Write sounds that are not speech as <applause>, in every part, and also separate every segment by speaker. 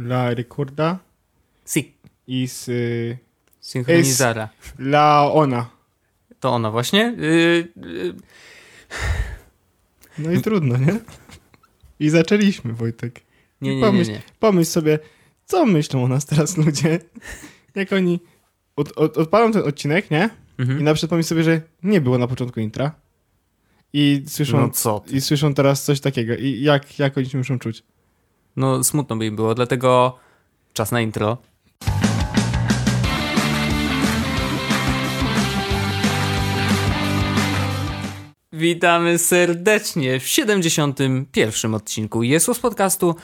Speaker 1: la recorda
Speaker 2: Si.
Speaker 1: i z y,
Speaker 2: Synchronizara.
Speaker 1: la ona.
Speaker 2: To ona właśnie. Yy, yy,
Speaker 1: No i trudno, nie? I zaczęliśmy, Wojtek.
Speaker 2: nie, nie, nie,
Speaker 1: Pomyśl,
Speaker 2: nie.
Speaker 1: pomyśl sobie, co myślą o nas teraz ludzie, jak oni od, od, odpalą ten odcinek, nie? I
Speaker 2: Mhm.
Speaker 1: na przykład pomyśl sobie, że nie było na początku intra i słyszą,
Speaker 2: No co ty.
Speaker 1: i słyszą teraz coś takiego. I jak, jak oni się muszą czuć?
Speaker 2: No smutno by im było, dlatego czas na intro. Witamy serdecznie w 71. odcinku Jesus Podcastu.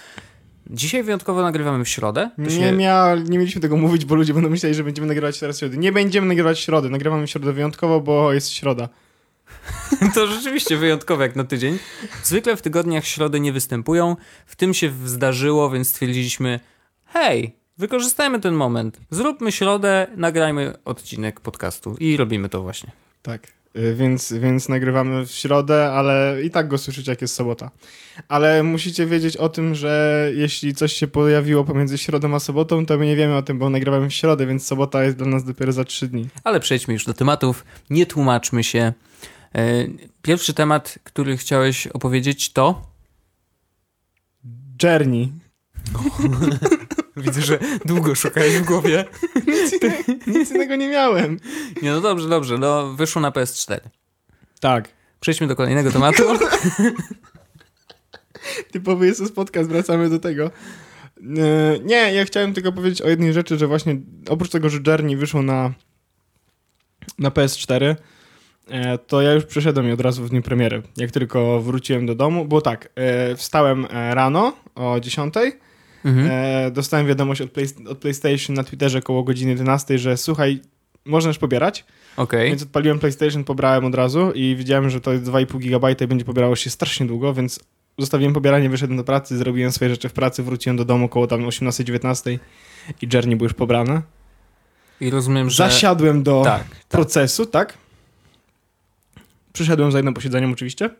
Speaker 2: Dzisiaj wyjątkowo nagrywamy w środę.
Speaker 1: Nie,
Speaker 2: się-
Speaker 1: mia, nie mieliśmy tego mówić, bo ludzie będą myśleli, że będziemy nagrywać teraz w środę. Nie będziemy nagrywać w środę, nagrywamy w środę wyjątkowo, bo jest środa. <laughs>
Speaker 2: To rzeczywiście wyjątkowe jak na tydzień. Zwykle w tygodniach środy nie występują. W tym się zdarzyło, więc stwierdziliśmy: hej, wykorzystajmy ten moment. Zróbmy środę, nagrajmy odcinek podcastu. I robimy to właśnie.
Speaker 1: Tak. Y, Więc, więc nagrywamy w środę, ale i tak go słyszycie, jak jest sobota. Ale musicie wiedzieć o tym, że jeśli coś się pojawiło pomiędzy środą a sobotą, to my nie wiemy o tym, bo nagrywamy w środę, więc sobota jest dla nas dopiero za trzy dni.
Speaker 2: Ale przejdźmy już do tematów. Nie tłumaczmy się. E, Pierwszy temat, który chciałeś opowiedzieć, to.
Speaker 1: Journey. <laughs>
Speaker 2: Widzę, że długo szukałeś w głowie.
Speaker 1: Nic, innego, nic innego nie miałem.
Speaker 2: Nie, no dobrze, dobrze. No, wyszło na PS4.
Speaker 1: Tak.
Speaker 2: Przejdźmy do kolejnego tematu. <laughs>
Speaker 1: Typowy jest podcast, wracamy do tego. Yy, Nie, ja chciałem tylko powiedzieć o jednej rzeczy, że właśnie oprócz tego, że Journey wyszło na, na PS4, e, to ja już przeszedłem je od razu w dniu premiery. Jak tylko wróciłem do domu, bo tak, e, wstałem e, rano o 10,
Speaker 2: Mhm.
Speaker 1: e, dostałem wiadomość od, Play, od PlayStation na Twitterze koło godziny 11, że słuchaj, można już pobierać,
Speaker 2: Okej.
Speaker 1: więc odpaliłem PlayStation, pobrałem od razu i widziałem, że to jest 2,5 GB i będzie pobierało się strasznie długo, więc zostawiłem pobieranie, wyszedłem do pracy, zrobiłem swoje rzeczy w pracy, wróciłem do domu koło tam 18-19 i Journey był już pobrane.
Speaker 2: I rozumiem, że.
Speaker 1: Zasiadłem do
Speaker 2: Tak, tak.
Speaker 1: procesu, tak? Przyszedłem za jednym posiedzeniem oczywiście.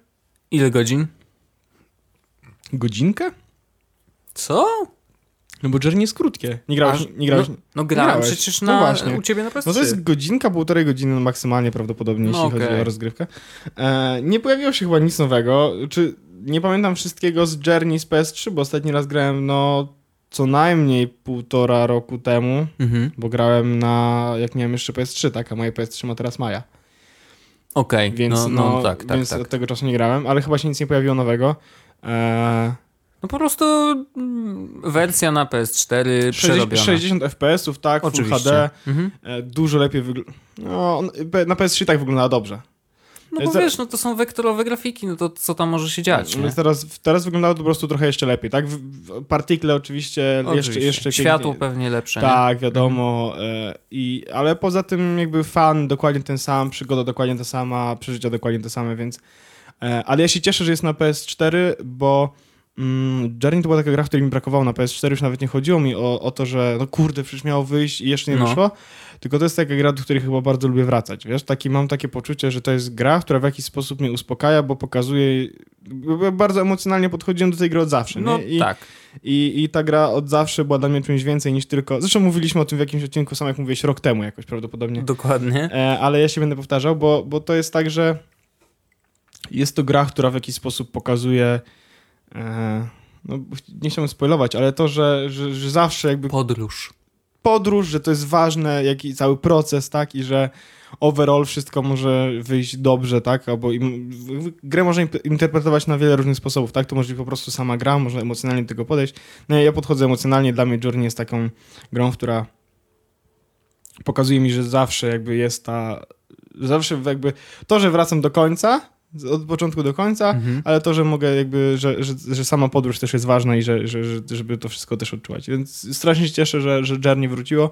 Speaker 2: Ile godzin?
Speaker 1: Godzinkę?
Speaker 2: Co?
Speaker 1: No bo Journey jest krótkie. Nie grałeś,
Speaker 2: Aż-
Speaker 1: nie grałeś...
Speaker 2: No, no grałem
Speaker 1: grałeś.
Speaker 2: przecież
Speaker 1: No
Speaker 2: na,
Speaker 1: właśnie.
Speaker 2: u ciebie na PS3.
Speaker 1: No to jest godzinka, półtorej godziny maksymalnie prawdopodobnie,
Speaker 2: No
Speaker 1: jeśli chodzi
Speaker 2: okej.
Speaker 1: o rozgrywkę. E, nie pojawiło się chyba nic nowego. Czy nie pamiętam wszystkiego z Journey z PS3, bo ostatni raz grałem no co najmniej półtora roku temu,
Speaker 2: Mhm.
Speaker 1: bo grałem na, jak miałem jeszcze PS3, tak, a moje PS3 ma teraz Maja.
Speaker 2: Okej,
Speaker 1: Więc,
Speaker 2: no,
Speaker 1: no,
Speaker 2: no, tak, tak,
Speaker 1: więc
Speaker 2: tak.
Speaker 1: od tego czasu nie grałem, ale chyba się nic nie pojawiło nowego. E,
Speaker 2: No po prostu mm, wersja na PS4 przerobiona.
Speaker 1: 60 FPS-ów, tak, Full
Speaker 2: Oczywiście.
Speaker 1: HD,
Speaker 2: Mhm.
Speaker 1: e, dużo lepiej wygląda. No, na PS3 tak wyglądała dobrze.
Speaker 2: No bo wiesz, no to są wektorowe grafiki, no to co tam może się dziać, nie?
Speaker 1: Więc teraz, teraz wyglądało to po prostu trochę jeszcze lepiej, tak? Partikle oczywiście, jeszcze,
Speaker 2: Oczywiście.
Speaker 1: jeszcze
Speaker 2: Światło
Speaker 1: pięknie-
Speaker 2: pewnie lepsze, nie?
Speaker 1: Tak, wiadomo. E, i, ale poza tym jakby fan dokładnie ten sam, przygoda dokładnie ta sama, przeżycia dokładnie te same, więc... E, ale ja się cieszę, że jest na PS4, bo mm, Journey to była taka gra, której mi brakowało na PS4, już nawet nie chodziło mi o, o to, że no kurde, przecież miało wyjść i jeszcze nie
Speaker 2: No.
Speaker 1: wyszło, tylko to jest taka gra, do której chyba bardzo lubię wracać, wiesz? Taki, mam takie poczucie, że to jest gra, która w jakiś sposób mnie uspokaja, bo pokazuje... Bardzo emocjonalnie podchodziłem do tej gry od zawsze,
Speaker 2: No?
Speaker 1: I,
Speaker 2: tak.
Speaker 1: i, I ta gra od zawsze była dla mnie czymś więcej niż tylko. Zresztą mówiliśmy o tym w jakimś odcinku, sam jak mówiłeś, rok temu jakoś prawdopodobnie.
Speaker 2: Dokładnie.
Speaker 1: E, ale ja się będę powtarzał, bo, bo to jest tak, że jest to gra, która w jakiś sposób pokazuje. E, no, nie chciałbym spoilować, ale to, że, że, że zawsze jakby
Speaker 2: Podróż.
Speaker 1: Podróż, że to jest ważne, jaki cały proces, tak, i że overall wszystko może wyjść dobrze, tak, albo im, grę można interpretować na wiele różnych sposobów, tak, to może po prostu sama gra, można emocjonalnie do tego podejść. No ja podchodzę emocjonalnie, dla mnie Journey jest taką grą, która pokazuje mi, że zawsze jakby jest ta, zawsze jakby to, że wracam do końca, od początku do końca,
Speaker 2: Mhm.
Speaker 1: ale to, że mogę jakby, że, że, że sama podróż też jest ważna i że, że, że, żeby to wszystko też odczuwać. Więc strasznie się cieszę, że, że Journey wróciło.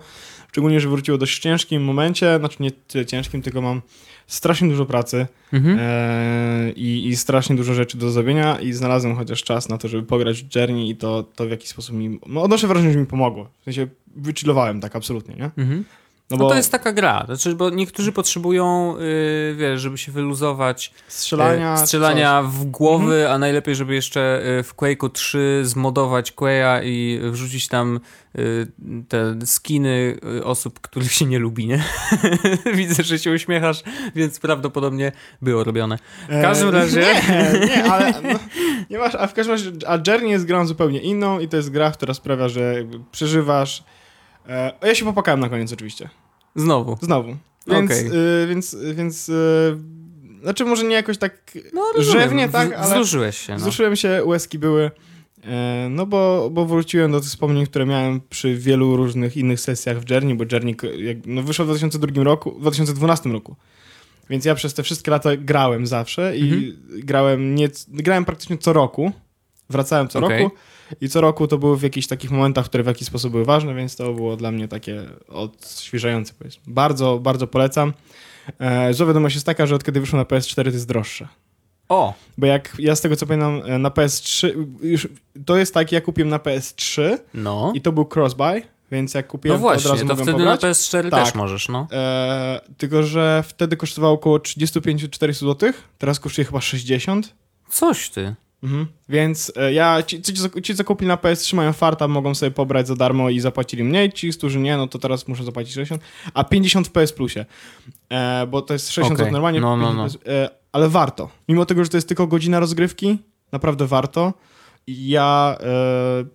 Speaker 1: Szczególnie, że wróciło w dość ciężkim momencie, znaczy nie tyle ciężkim, tylko mam strasznie dużo pracy
Speaker 2: Mhm.
Speaker 1: e, i, i strasznie dużo rzeczy do zrobienia i znalazłem chociaż czas na to, żeby pograć w Journey i to, to w jakiś sposób mi, no odnoszę wrażenie, że mi pomogło. W sensie wychillowałem tak absolutnie, nie?
Speaker 2: Mhm.
Speaker 1: No
Speaker 2: No
Speaker 1: bo
Speaker 2: to jest taka gra, znaczy, bo niektórzy potrzebują, yy, wiesz, żeby się wyluzować,
Speaker 1: strzelania,
Speaker 2: e, strzelania w głowy, a najlepiej, żeby jeszcze e, w Quake'u 3 zmodować Quake'a i wrzucić tam e, te skiny e, osób, których się nie lubi, nie? <laughs> Widzę, że się uśmiechasz, więc prawdopodobnie było robione. W każdym
Speaker 1: E,
Speaker 2: razie- <laughs>
Speaker 1: Nie, nie, ale no, nie masz, a w każdym razie, a Journey jest grą zupełnie inną i to jest gra, która sprawia, że przeżywasz. E, ja się popłakałem na koniec oczywiście.
Speaker 2: Znowu.
Speaker 1: Znowu. Więc,
Speaker 2: Okej.
Speaker 1: y, więc, więc y, znaczy może nie jakoś tak
Speaker 2: No.
Speaker 1: Rzewnie, tak, ale
Speaker 2: Wzruszyłeś się, no.
Speaker 1: Wzruszyłem się, łezki były. E, No bo, bo wróciłem do tych wspomnień, które miałem przy wielu różnych innych sesjach w Journey, bo Journey jak, no, wyszło w 2002 roku, w 2012 roku. Więc ja przez te wszystkie lata grałem zawsze i
Speaker 2: Mhm.
Speaker 1: grałem nie, grałem praktycznie co roku. Wracałem co
Speaker 2: Okej.
Speaker 1: roku i co roku to były w jakichś takich momentach, które w jakiś sposób były ważne, więc to było dla mnie takie odświeżające powiedzmy. Bardzo, bardzo polecam. E, Zła wiadomość jest taka, że od kiedy wyszło na PS4 to jest droższe.
Speaker 2: O,
Speaker 1: Bo jak ja z tego co pamiętam e, na PS3, już to jest tak, ja kupiłem na PS3
Speaker 2: no.
Speaker 1: i to był cross-buy, więc jak
Speaker 2: No
Speaker 1: kupiłem to od
Speaker 2: właśnie,
Speaker 1: razu
Speaker 2: to wtedy
Speaker 1: pobrać.
Speaker 2: na PS4
Speaker 1: Tak.
Speaker 2: też możesz, no.
Speaker 1: E, tylko, że wtedy kosztowało około 35-400 zł, teraz kosztuje chyba 60.
Speaker 2: Coś ty.
Speaker 1: Mhm. Więc e, ja, ci, ci, ci co kupili na PS3 mają farta, mogą sobie pobrać za darmo i zapłacili mniej, ci, którzy nie, no to teraz muszą zapłacić 60, a 50 w PS Plusie, e, bo to jest 60
Speaker 2: Okej.
Speaker 1: zł normalnie,
Speaker 2: No, no,
Speaker 1: 50 e, ale warto. Mimo tego, że to jest tylko godzina rozgrywki, naprawdę warto. I Ja, e,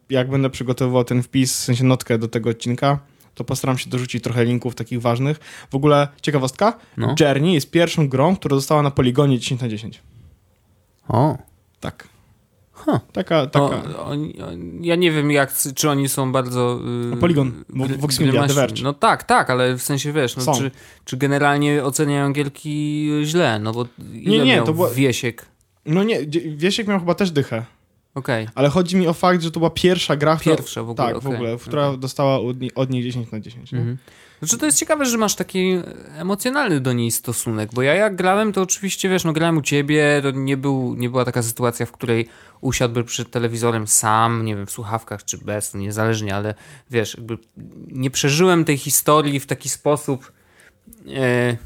Speaker 1: jak będę przygotowywał ten wpis, w sensie notkę do tego odcinka, to postaram się dorzucić trochę linków takich ważnych. W ogóle ciekawostka,
Speaker 2: No.
Speaker 1: Journey jest pierwszą grą, która została na poligonie 10 na 10.
Speaker 2: O.
Speaker 1: Tak.
Speaker 2: Huh.
Speaker 1: Taka, taka...
Speaker 2: O, oni, oni, ja nie wiem, jak, czy oni są bardzo. Yy,
Speaker 1: Polygon,
Speaker 2: gry-
Speaker 1: Vox Media,
Speaker 2: gry
Speaker 1: The Verge.
Speaker 2: No tak, tak, ale w sensie wiesz, no, czy, czy generalnie oceniają Gielki źle? No bo
Speaker 1: nie,
Speaker 2: miał
Speaker 1: to była-
Speaker 2: Wiesiek.
Speaker 1: No nie, Wiesiek miał chyba też dychę,
Speaker 2: Okej.
Speaker 1: ale chodzi mi o fakt, że to była pierwsza gra, która,
Speaker 2: Pierwsza w ogóle.
Speaker 1: tak, w
Speaker 2: okej,
Speaker 1: ogóle, która
Speaker 2: okej.
Speaker 1: dostała od niej, od niej 10 na 10. nie?
Speaker 2: Mhm. Znaczy to jest ciekawe, że masz taki emocjonalny do niej stosunek, bo ja jak grałem, to oczywiście, wiesz, no grałem u ciebie, to nie, był, nie była taka sytuacja, w której usiadłby przed telewizorem sam, nie wiem, w słuchawkach czy bez, to niezależnie, ale wiesz, jakby nie przeżyłem tej historii w taki sposób e,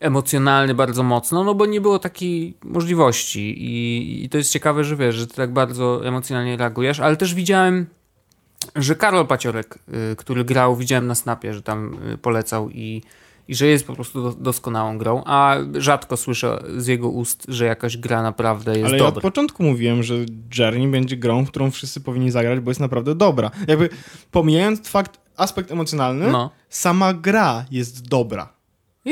Speaker 2: emocjonalny bardzo mocno, no bo nie było takiej możliwości i, i to jest ciekawe, że wiesz, że ty tak bardzo emocjonalnie reagujesz, ale też widziałem że Karol Paciorek, y, który grał, widziałem na Snapie, że tam y, polecał i, i że jest po prostu do, doskonałą grą, a rzadko słyszę z jego ust, że jakaś gra naprawdę jest
Speaker 1: Ale ja od
Speaker 2: dobra.
Speaker 1: początku mówiłem, że Journey będzie grą, w którą wszyscy powinni zagrać, bo jest naprawdę dobra. Jakby pomijając fakt, aspekt emocjonalny,
Speaker 2: No,
Speaker 1: sama gra jest dobra.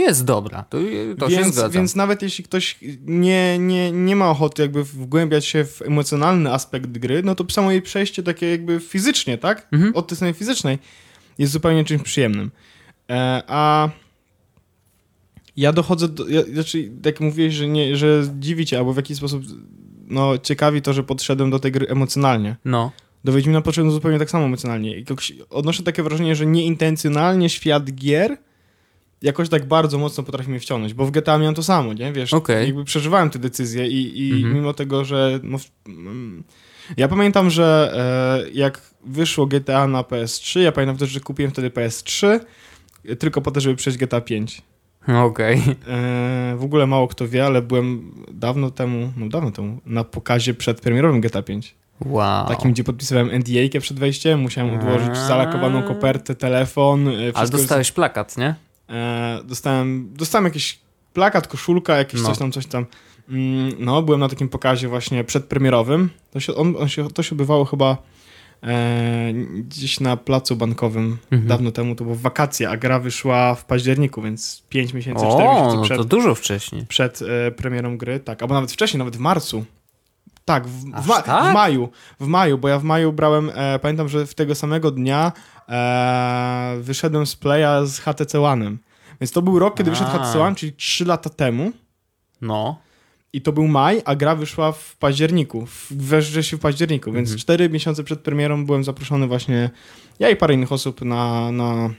Speaker 2: Jest dobra, to, to się
Speaker 1: więc,
Speaker 2: zgadzam.
Speaker 1: więc nawet jeśli ktoś nie, nie, nie ma ochoty jakby wgłębiać się w emocjonalny aspekt gry, no to samo jej przejście takie jakby fizycznie, tak?
Speaker 2: Mhm.
Speaker 1: Od tej strony fizycznej jest zupełnie czymś przyjemnym. E, a ja dochodzę do... Ja, znaczy, jak mówiłeś, że, nie, że dziwi cię, albo w jakiś sposób no, ciekawi to, że podszedłem do tej gry emocjonalnie.
Speaker 2: No,
Speaker 1: Do Wiedźmina podszedłem zupełnie tak samo emocjonalnie. Odnoszę takie wrażenie, że nieintencjonalnie świat gier jakoś tak bardzo mocno potrafi mnie wciągnąć, bo w GTA miałem to samo, nie? Wiesz,
Speaker 2: Okej.
Speaker 1: jakby przeżywałem te decyzje i, i
Speaker 2: Mhm.
Speaker 1: mimo tego, że... No, mm, ja pamiętam, że e, jak wyszło GTA na PS3, ja pamiętam też, że kupiłem wtedy PS3 e, tylko po to, żeby przejść GTA 5.
Speaker 2: okej.
Speaker 1: E, w ogóle mało kto wie, ale byłem dawno temu, no dawno temu, na pokazie przedpremierowym GTA 5.
Speaker 2: Wow.
Speaker 1: Takim, gdzie podpisywałem NDA przed wejściem, musiałem odłożyć
Speaker 2: A.
Speaker 1: zalakowaną kopertę, telefon. e,
Speaker 2: Ale
Speaker 1: wszystko-
Speaker 2: dostałeś plakat, nie?
Speaker 1: E, dostałem, dostałem jakiś plakat, koszulka, jakieś
Speaker 2: No.
Speaker 1: coś tam, coś tam. Mm, no, byłem na takim pokazie właśnie przedpremierowym. To się, on, on się, to się odbywało chyba e, gdzieś na placu bankowym
Speaker 2: Mhm.
Speaker 1: dawno temu. To było wakacje, a gra wyszła w październiku, więc 5 miesięcy, 4
Speaker 2: O,
Speaker 1: miesiące
Speaker 2: no
Speaker 1: przed,
Speaker 2: to dużo wcześniej.
Speaker 1: przed e, premierą gry. Tak, albo nawet wcześniej, nawet w marcu. Tak, w, w, ma-
Speaker 2: tak?
Speaker 1: w maju. W maju, bo ja w maju brałem, e, pamiętam, że w tego samego dnia e, wyszedłem z playa z HTC One'em. Więc to był rok, kiedy wyszedł
Speaker 2: A.
Speaker 1: HTC One, czyli 3 lata temu.
Speaker 2: No.
Speaker 1: I to był maj, a gra wyszła w październiku, we wrześniu w październiku, więc
Speaker 2: Mhm.
Speaker 1: 4 miesiące przed premierą byłem zaproszony właśnie, ja i parę innych osób na, na,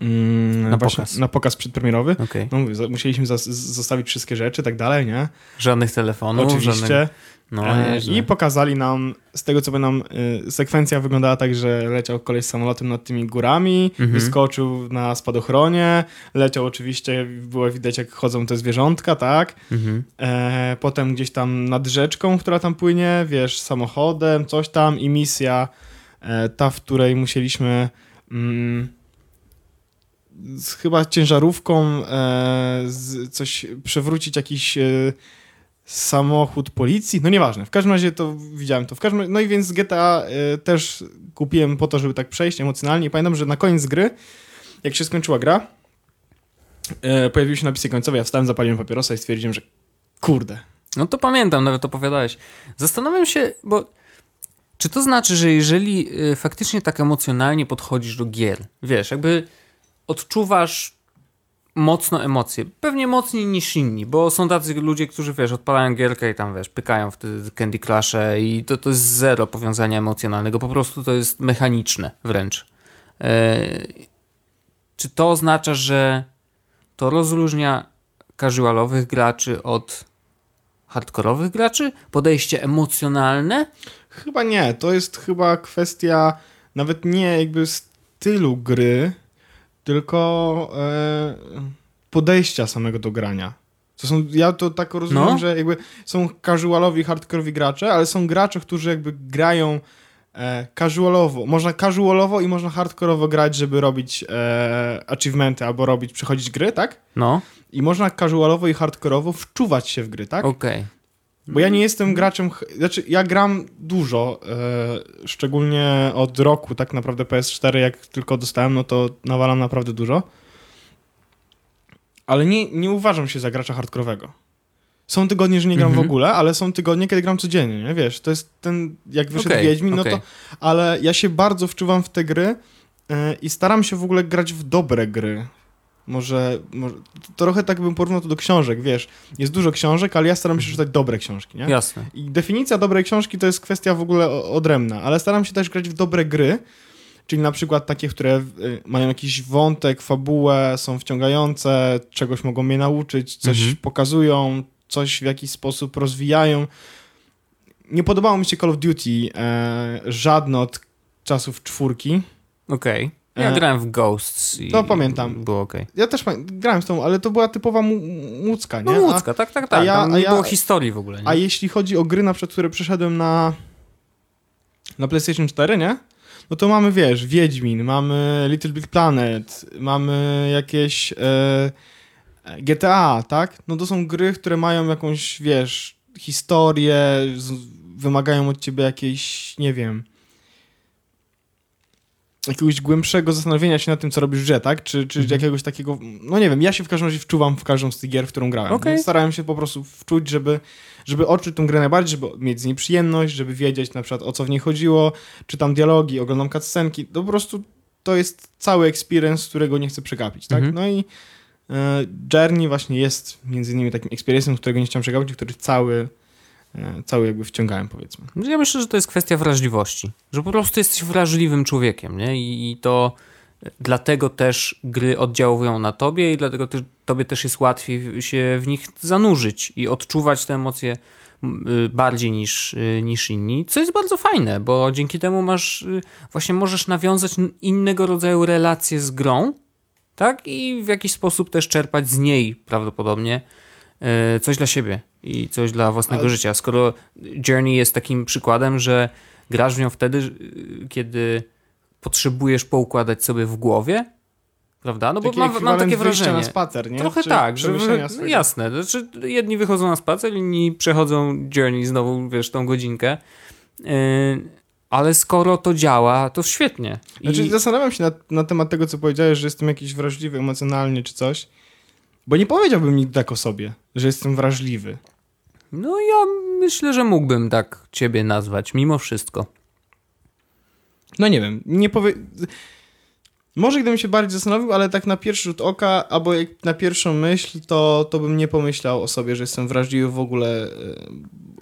Speaker 1: mm,
Speaker 2: Na
Speaker 1: właśnie
Speaker 2: pokaz.
Speaker 1: na pokaz przedpremierowy.
Speaker 2: Okej.
Speaker 1: No mówię, musieliśmy zostawić wszystkie rzeczy i tak dalej, nie?
Speaker 2: Żadnych telefonów,
Speaker 1: Oczywiście.
Speaker 2: żadnych... No,
Speaker 1: E. I pokazali nam, z tego co pamiętam, y, sekwencja wyglądała tak, że leciał koleś samolotem nad tymi górami,
Speaker 2: Mhm.
Speaker 1: wyskoczył na spadochronie, leciał oczywiście, było widać jak chodzą te zwierzątka, tak?
Speaker 2: Mhm.
Speaker 1: E, potem gdzieś tam nad rzeczką, która tam płynie, wiesz, samochodem, coś tam i misja, e, ta, w której musieliśmy mm, z chyba ciężarówką e, z, coś przewrócić jakiś e, samochód policji, no nieważne, w każdym razie to widziałem to, w każdym no i więc GTA e, też kupiłem po to, żeby tak przejść emocjonalnie. I pamiętam, że na koniec gry, jak się skończyła gra, e, pojawiły się napisy końcowe, ja wstałem, zapaliłem papierosa i stwierdziłem, że kurde,
Speaker 2: No to pamiętam, nawet opowiadałeś. Zastanawiam się, bo czy to znaczy, że jeżeli y, faktycznie tak emocjonalnie podchodzisz do gier, wiesz, jakby odczuwasz mocno emocje, pewnie mocniej niż inni, bo są tacy ludzie, którzy, wiesz, odpalają gierkę i tam, wiesz, pykają w te Candy Crush'e i to, to jest zero powiązania emocjonalnego, po prostu to jest mechaniczne wręcz. E, czy to oznacza, że to rozróżnia casualowych graczy od hardkorowych graczy? Podejście emocjonalne?
Speaker 1: Chyba nie, to jest chyba kwestia nawet nie jakby stylu gry, tylko e, podejścia samego do grania. To są, ja to tak rozumiem,
Speaker 2: No.
Speaker 1: że jakby są casualowi, hardkorowi gracze, ale są gracze, którzy jakby grają e, casualowo. Można casualowo i można hardkorowo grać, żeby robić e, achievementy albo robić, przechodzić gry, tak?
Speaker 2: No,
Speaker 1: I można casualowo i hardkorowo wczuwać się w gry, tak?
Speaker 2: okej.
Speaker 1: Bo ja nie jestem graczem, znaczy ja gram dużo, e, szczególnie od roku tak naprawdę PS4 jak tylko dostałem, no to nawalam naprawdę dużo. Ale nie, nie uważam się za gracza hardkorowego. Są tygodnie, że nie gram
Speaker 2: Mhm.
Speaker 1: w ogóle, ale są tygodnie, kiedy gram codziennie, nie? Wiesz, to jest ten, jak wyszedł
Speaker 2: Okej,
Speaker 1: Wiedźmin, no
Speaker 2: okej.
Speaker 1: to... Ale ja się bardzo wczuwam w te gry e, i staram się w ogóle grać w dobre gry. Może, może trochę tak bym porównał to do książek, wiesz. Jest dużo książek, ale ja staram się czytać dobre książki, nie?
Speaker 2: Jasne.
Speaker 1: I definicja dobrej książki to jest kwestia w ogóle odrębna, ale staram się też grać w dobre gry, czyli na przykład takie, które y, mają jakiś wątek, fabułę, są wciągające, czegoś mogą mnie nauczyć, coś
Speaker 2: Mhm.
Speaker 1: pokazują, coś w jakiś sposób rozwijają. Nie podobało mi się Call of Duty e, żadne od czasów czwórki.
Speaker 2: Okej. Ja grałem w Ghosts i
Speaker 1: to pamiętam.
Speaker 2: było okej.
Speaker 1: Ja też grałem z tą, ale to była typowa mu- mucka, nie?
Speaker 2: No
Speaker 1: A-
Speaker 2: tak, tak, tak.
Speaker 1: a ja-
Speaker 2: Tam
Speaker 1: a
Speaker 2: nie
Speaker 1: ja-
Speaker 2: było historii w ogóle, nie?
Speaker 1: A jeśli chodzi o gry, na przykład, które przeszedłem na, na PlayStation 4, nie? No to mamy, wiesz, Wiedźmin, mamy Little Big Planet, mamy jakieś e, GTA, tak? No to są gry, które mają jakąś, wiesz, historię, z, wymagają od ciebie jakiejś, nie wiem, jakiegoś głębszego zastanowienia się nad tym, co robisz w grze, tak? Czy, czy
Speaker 2: Mhm.
Speaker 1: jakiegoś takiego, no nie wiem, ja się w każdym razie wczuwam w każdą z tych gier, w którą grałem.
Speaker 2: Okej.
Speaker 1: Więc Starałem się po prostu wczuć, żeby, żeby odczuć tą grę najbardziej, żeby mieć z niej przyjemność, żeby wiedzieć na przykład o co w niej chodziło, czytam dialogi, oglądam cutscenki, to po prostu to jest cały experience, którego nie chcę przegapić, tak?
Speaker 2: Mhm.
Speaker 1: No i e, Journey właśnie jest między innymi takim experience'em, którego nie chciałem przegapić, który cały, cały jakby wciągałem, powiedzmy.
Speaker 2: Ja myślę, że to jest kwestia wrażliwości. Że po prostu jesteś wrażliwym człowiekiem, nie? I, i to dlatego też gry oddziałują na tobie i dlatego tobie też jest łatwiej się w nich zanurzyć i odczuwać te emocje y, bardziej niż, niż inni, co jest bardzo fajne, bo dzięki temu masz, właśnie możesz nawiązać innego rodzaju relacje z grą, tak? I w jakiś sposób też czerpać z niej prawdopodobnie coś dla siebie i coś dla własnego
Speaker 1: Ale-
Speaker 2: życia. Skoro Journey jest takim przykładem, że grasz w nią wtedy, kiedy potrzebujesz poukładać sobie w głowie, prawda? No bo
Speaker 1: Taki
Speaker 2: mam, mam takie wrażenie.
Speaker 1: na spacer, nie?
Speaker 2: Trochę
Speaker 1: Czy
Speaker 2: tak, że no jasne. Znaczy, jedni wychodzą na spacer, inni przechodzą journey znowu, wiesz, tą godzinkę. Yy, ale skoro to działa, to świetnie. I,
Speaker 1: Znaczy, zastanawiam się na, na temat tego, co powiedziałeś, że jestem jakiś wrażliwy emocjonalnie czy coś. Bo nie powiedziałbym nigdy tak o sobie, że jestem wrażliwy.
Speaker 2: No ja myślę, że mógłbym tak ciebie nazwać, mimo wszystko.
Speaker 1: No nie wiem, nie powie... Może gdybym się bardziej zastanowił, ale tak na pierwszy rzut oka, albo jak na pierwszą myśl, to, to bym nie pomyślał o sobie, że jestem wrażliwy w ogóle.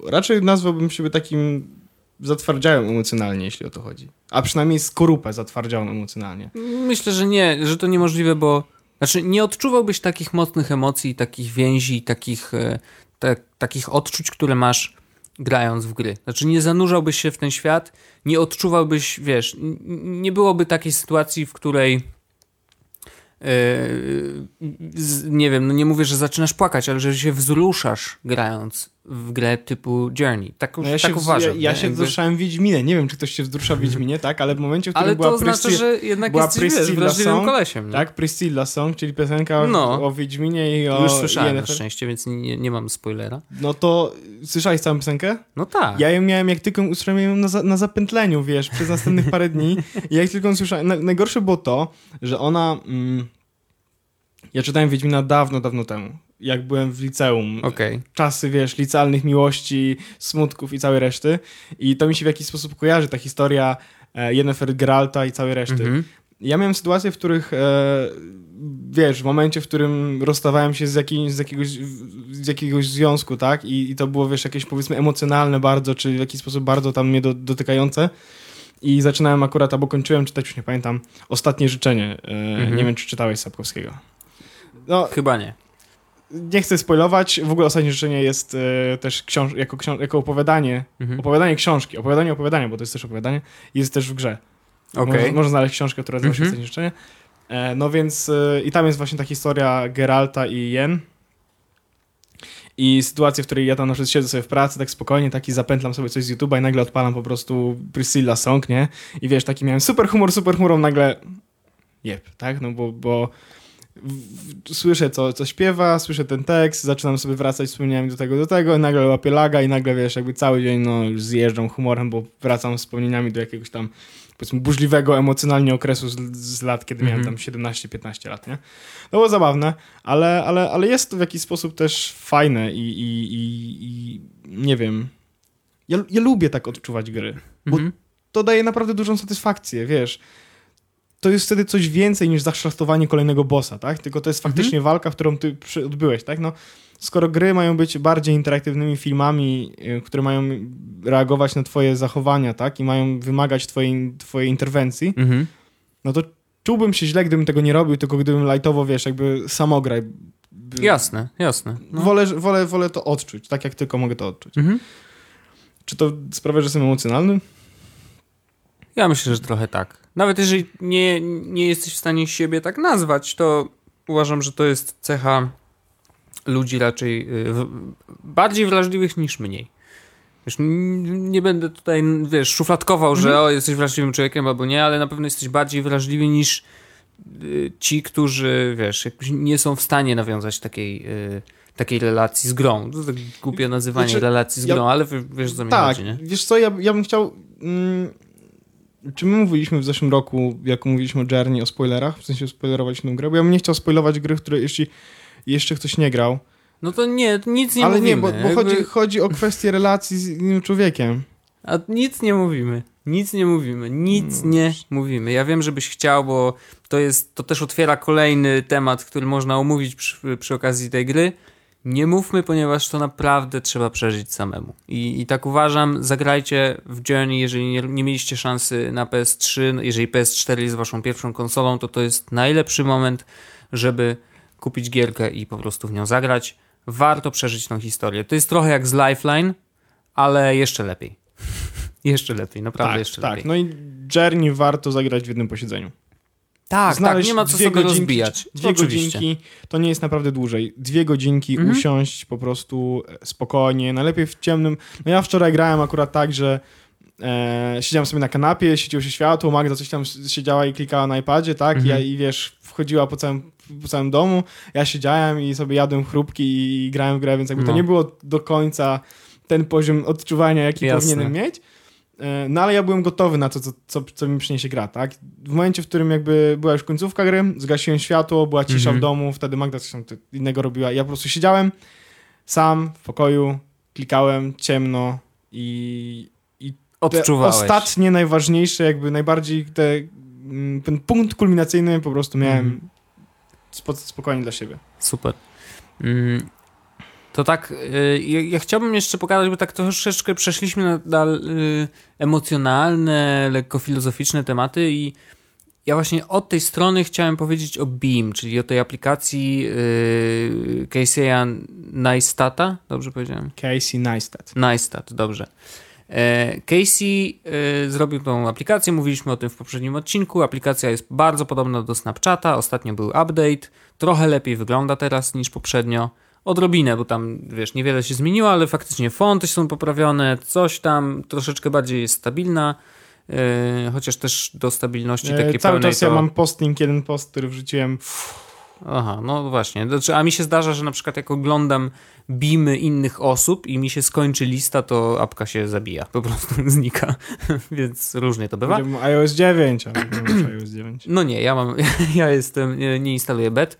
Speaker 1: e, Raczej nazwałbym siebie takim zatwardziają emocjonalnie, jeśli o to chodzi. A przynajmniej skorupę zatwardziają emocjonalnie.
Speaker 2: Myślę, że nie, że to niemożliwe, bo znaczy nie odczuwałbyś takich mocnych emocji, takich więzi, takich, e, te, takich odczuć, które masz grając w gry. Znaczy nie zanurzałbyś się w ten świat, nie odczuwałbyś, wiesz, nie byłoby takiej sytuacji, w której Yy, z- nie wiem, no nie mówię, że zaczynasz płakać, ale że się wzruszasz grając w grę typu Journey. Tak,
Speaker 1: No ja
Speaker 2: tak
Speaker 1: się,
Speaker 2: uważam.
Speaker 1: ja, ja się
Speaker 2: Jakby-
Speaker 1: wzruszałem w Wiedźminie. Nie wiem, czy ktoś się wzrusza w Wiedźminie, tak? Ale w momencie, w którym
Speaker 2: Ale
Speaker 1: była
Speaker 2: to
Speaker 1: Priscilla-
Speaker 2: że jednak
Speaker 1: była
Speaker 2: jesteś,
Speaker 1: Priscilla
Speaker 2: wrażliwym
Speaker 1: Song,
Speaker 2: kolesiem. nie?
Speaker 1: Tak, Priscilla Song, czyli piosenka
Speaker 2: No.
Speaker 1: o Wiedźminie i o
Speaker 2: Już słyszałem na szczęście, więc nie, nie mam spoilera.
Speaker 1: No to słyszałeś całą piosenkę?
Speaker 2: No tak.
Speaker 1: Ja ją miałem, jak tylko usłyszałem na, za, na zapętleniu, wiesz, przez następnych parę dni. I jak tylko usłyszałem... Na, najgorsze było to, że ona... Mm, ja czytałem Wiedźmina dawno, dawno temu. Jak byłem w liceum.
Speaker 2: Okej.
Speaker 1: Czasy, wiesz, licealnych miłości, smutków i całej reszty. I to mi się w jakiś sposób kojarzy, ta historia e, Yennefer Geralta i całej reszty.
Speaker 2: Mhm.
Speaker 1: Ja miałem sytuacje, w których, e, wiesz, w momencie, w którym rozstawałem się z, jakimś, z, jakiegoś, z jakiegoś związku, tak? I, I to było, wiesz, jakieś powiedzmy emocjonalne bardzo, czy w jakiś sposób bardzo tam mnie do, dotykające. I zaczynałem akurat, albo kończyłem czytać, już nie pamiętam, Ostatnie życzenie. E,
Speaker 2: Mhm.
Speaker 1: Nie wiem, czy czytałeś Sapkowskiego. No,
Speaker 2: Chyba nie.
Speaker 1: Nie chcę spoilować. W ogóle Ostatnie życzenie jest e, też książ jako, książ jako opowiadanie,
Speaker 2: Mhm.
Speaker 1: opowiadanie książki, opowiadanie opowiadania, bo to jest też opowiadanie, jest też w grze.
Speaker 2: Okej.
Speaker 1: Można, można znaleźć książkę, która nazywa się
Speaker 2: Mhm.
Speaker 1: Ostatnie życzenie. E, no więc e, i tam jest właśnie ta historia Geralta i Jen. I sytuacja, w której ja tam na przykład siedzę sobie w pracy, tak spokojnie, taki zapętlam sobie coś z YouTube'a i nagle odpalam po prostu Priscilla Song, nie? I wiesz, taki miałem super humor, super humor, nagle jep, tak? No bo, bo słyszę, co, co śpiewa, słyszę ten tekst, zaczynam sobie wracać wspomnieniami do tego, do tego, i nagle łapię laga i nagle, wiesz, jakby cały dzień, no, już zjeżdżam humorem, bo wracam wspomnieniami do jakiegoś tam, powiedzmy, burzliwego emocjonalnie okresu z, z lat, kiedy miałem
Speaker 2: Mhm.
Speaker 1: tam 17-15 lat, nie? To było zabawne, ale, ale, ale jest to w jakiś sposób też fajne i, i, i, i nie wiem, ja, ja lubię tak odczuwać gry bo-
Speaker 2: Mhm.
Speaker 1: to daje naprawdę dużą satysfakcję, wiesz. To jest wtedy coś więcej niż zaszlachtowanie kolejnego bossa, tak? Tylko to jest faktycznie walka, którą ty odbyłeś, tak? No, skoro gry mają być bardziej interaktywnymi filmami, y, które mają reagować na twoje zachowania, tak? I mają wymagać twojej, twojej interwencji,
Speaker 2: Mhm.
Speaker 1: no to czułbym się źle, gdybym tego nie robił, tylko gdybym lightowo, wiesz, jakby samograj.
Speaker 2: Jasne, jasne. No.
Speaker 1: Wolę, wolę, wolę to odczuć, tak jak tylko mogę to odczuć.
Speaker 2: Mhm.
Speaker 1: Czy to sprawia, że jestem emocjonalny?
Speaker 2: Ja myślę, że trochę tak. Nawet jeżeli nie, nie jesteś w stanie siebie tak nazwać, to uważam, że to jest cecha ludzi raczej y, w- bardziej wrażliwych niż mniej. Wiesz, nie będę tutaj, wiesz, szufladkował, że o, jesteś wrażliwym człowiekiem albo nie, ale na pewno jesteś bardziej wrażliwy niż y, ci, którzy, wiesz, nie są w stanie nawiązać takiej, y, takiej relacji z grą. To tak głupie nazywanie
Speaker 1: Znaczy,
Speaker 2: relacji z
Speaker 1: ja-
Speaker 2: grą, ale wiesz, co mi
Speaker 1: Tak,
Speaker 2: chodzi, nie?
Speaker 1: wiesz co, ja, ja bym chciał... Mm, czy my mówiliśmy w zeszłym roku, jak mówiliśmy o Journey, o spoilerach? W sensie spoilerowaliśmy tę grę? Bo ja bym nie chciał spoilować gry, które jeśli jeszcze ktoś nie grał.
Speaker 2: No to nie, nic nie
Speaker 1: ale
Speaker 2: mówimy.
Speaker 1: nie, bo, bo chodzi, chodzi o kwestię relacji z innym człowiekiem.
Speaker 2: A nic nie mówimy. Nic nie mówimy. Nic
Speaker 1: No
Speaker 2: nie mówimy. Ja wiem, żebyś chciał, bo to jest, to też otwiera kolejny temat, który można omówić przy, przy okazji tej gry. Nie mówmy, ponieważ to naprawdę trzeba przeżyć samemu. I, i tak uważam, zagrajcie w Journey, jeżeli nie, nie mieliście szansy na PS3, jeżeli PS4 jest waszą pierwszą konsolą, to to jest najlepszy moment, żeby kupić gierkę i po prostu w nią zagrać. Warto przeżyć tą historię. To jest trochę jak z Lifeline, ale jeszcze lepiej. <laughs> jeszcze lepiej, naprawdę
Speaker 1: tak,
Speaker 2: jeszcze
Speaker 1: tak.
Speaker 2: lepiej.
Speaker 1: No i Journey warto zagrać w jednym posiedzeniu.
Speaker 2: Tak, tak, nie ma co sobie
Speaker 1: godzinki,
Speaker 2: rozbijać.
Speaker 1: Dwie
Speaker 2: Oczywiście.
Speaker 1: godzinki, to nie jest naprawdę dłużej. Dwie godzinki
Speaker 2: Mhm.
Speaker 1: usiąść po prostu e, spokojnie, najlepiej w ciemnym. No ja wczoraj grałem akurat tak, że e, siedziałem sobie na kanapie, świeciło się światło, Magda coś tam siedziała i klikała na iPadzie, tak?
Speaker 2: Mhm.
Speaker 1: Ja, I wiesz, wchodziła po całym, po całym domu, ja siedziałem i sobie jadłem chrupki i, grałem w grę, więc jakby to
Speaker 2: No.
Speaker 1: nie było do końca ten poziom odczuwania, jaki
Speaker 2: Jasne.
Speaker 1: powinienem mieć. E, No ale ja byłem gotowy na to, co, co, co mi przyniesie gra, tak? W momencie, w którym jakby była już końcówka gry, zgasiłem światło, była cisza
Speaker 2: Mhm.
Speaker 1: w domu, wtedy Magda coś innego robiła. Ja po prostu siedziałem sam w pokoju, klikałem ciemno i, i
Speaker 2: Odczuwałeś.
Speaker 1: ostatnie, najważniejsze, jakby najbardziej te, mm, ten punkt kulminacyjny po prostu miałem
Speaker 2: Mhm.
Speaker 1: spo, spokojnie dla siebie.
Speaker 2: Super. Mm. To tak, y, ja, ja chciałbym jeszcze pokazać, bo tak troszeczkę przeszliśmy na, na y, emocjonalne, lekko filozoficzne tematy i ja właśnie od tej strony chciałem powiedzieć o Beam, czyli o tej aplikacji y, Casey'a Neistata, dobrze powiedziałem?
Speaker 1: Casey Neistat.
Speaker 2: Neistat, dobrze. E, Casey e, zrobił tą aplikację, mówiliśmy o tym w poprzednim odcinku. Aplikacja jest bardzo podobna do Snapchata. Ostatnio był update, trochę lepiej wygląda teraz niż poprzednio. Odrobinę, bo tam wiesz, niewiele się zmieniło, ale faktycznie fonty są poprawione, coś tam troszeczkę bardziej jest stabilna. E, chociaż też do stabilności takiej
Speaker 1: Cały
Speaker 2: pełnej
Speaker 1: czas ja
Speaker 2: to...
Speaker 1: mam posting, jeden post, który wrzuciłem.
Speaker 2: Aha, no właśnie. Znaczy, a mi się zdarza, że na przykład jak oglądam bimy innych osób i mi się skończy lista, to apka się zabija, po prostu <laughs> znika, więc różnie to bywa.
Speaker 1: IOS 9, ale nie iOS 9.
Speaker 2: No nie, ja mam, <laughs> ja jestem, nie, nie instaluję bet,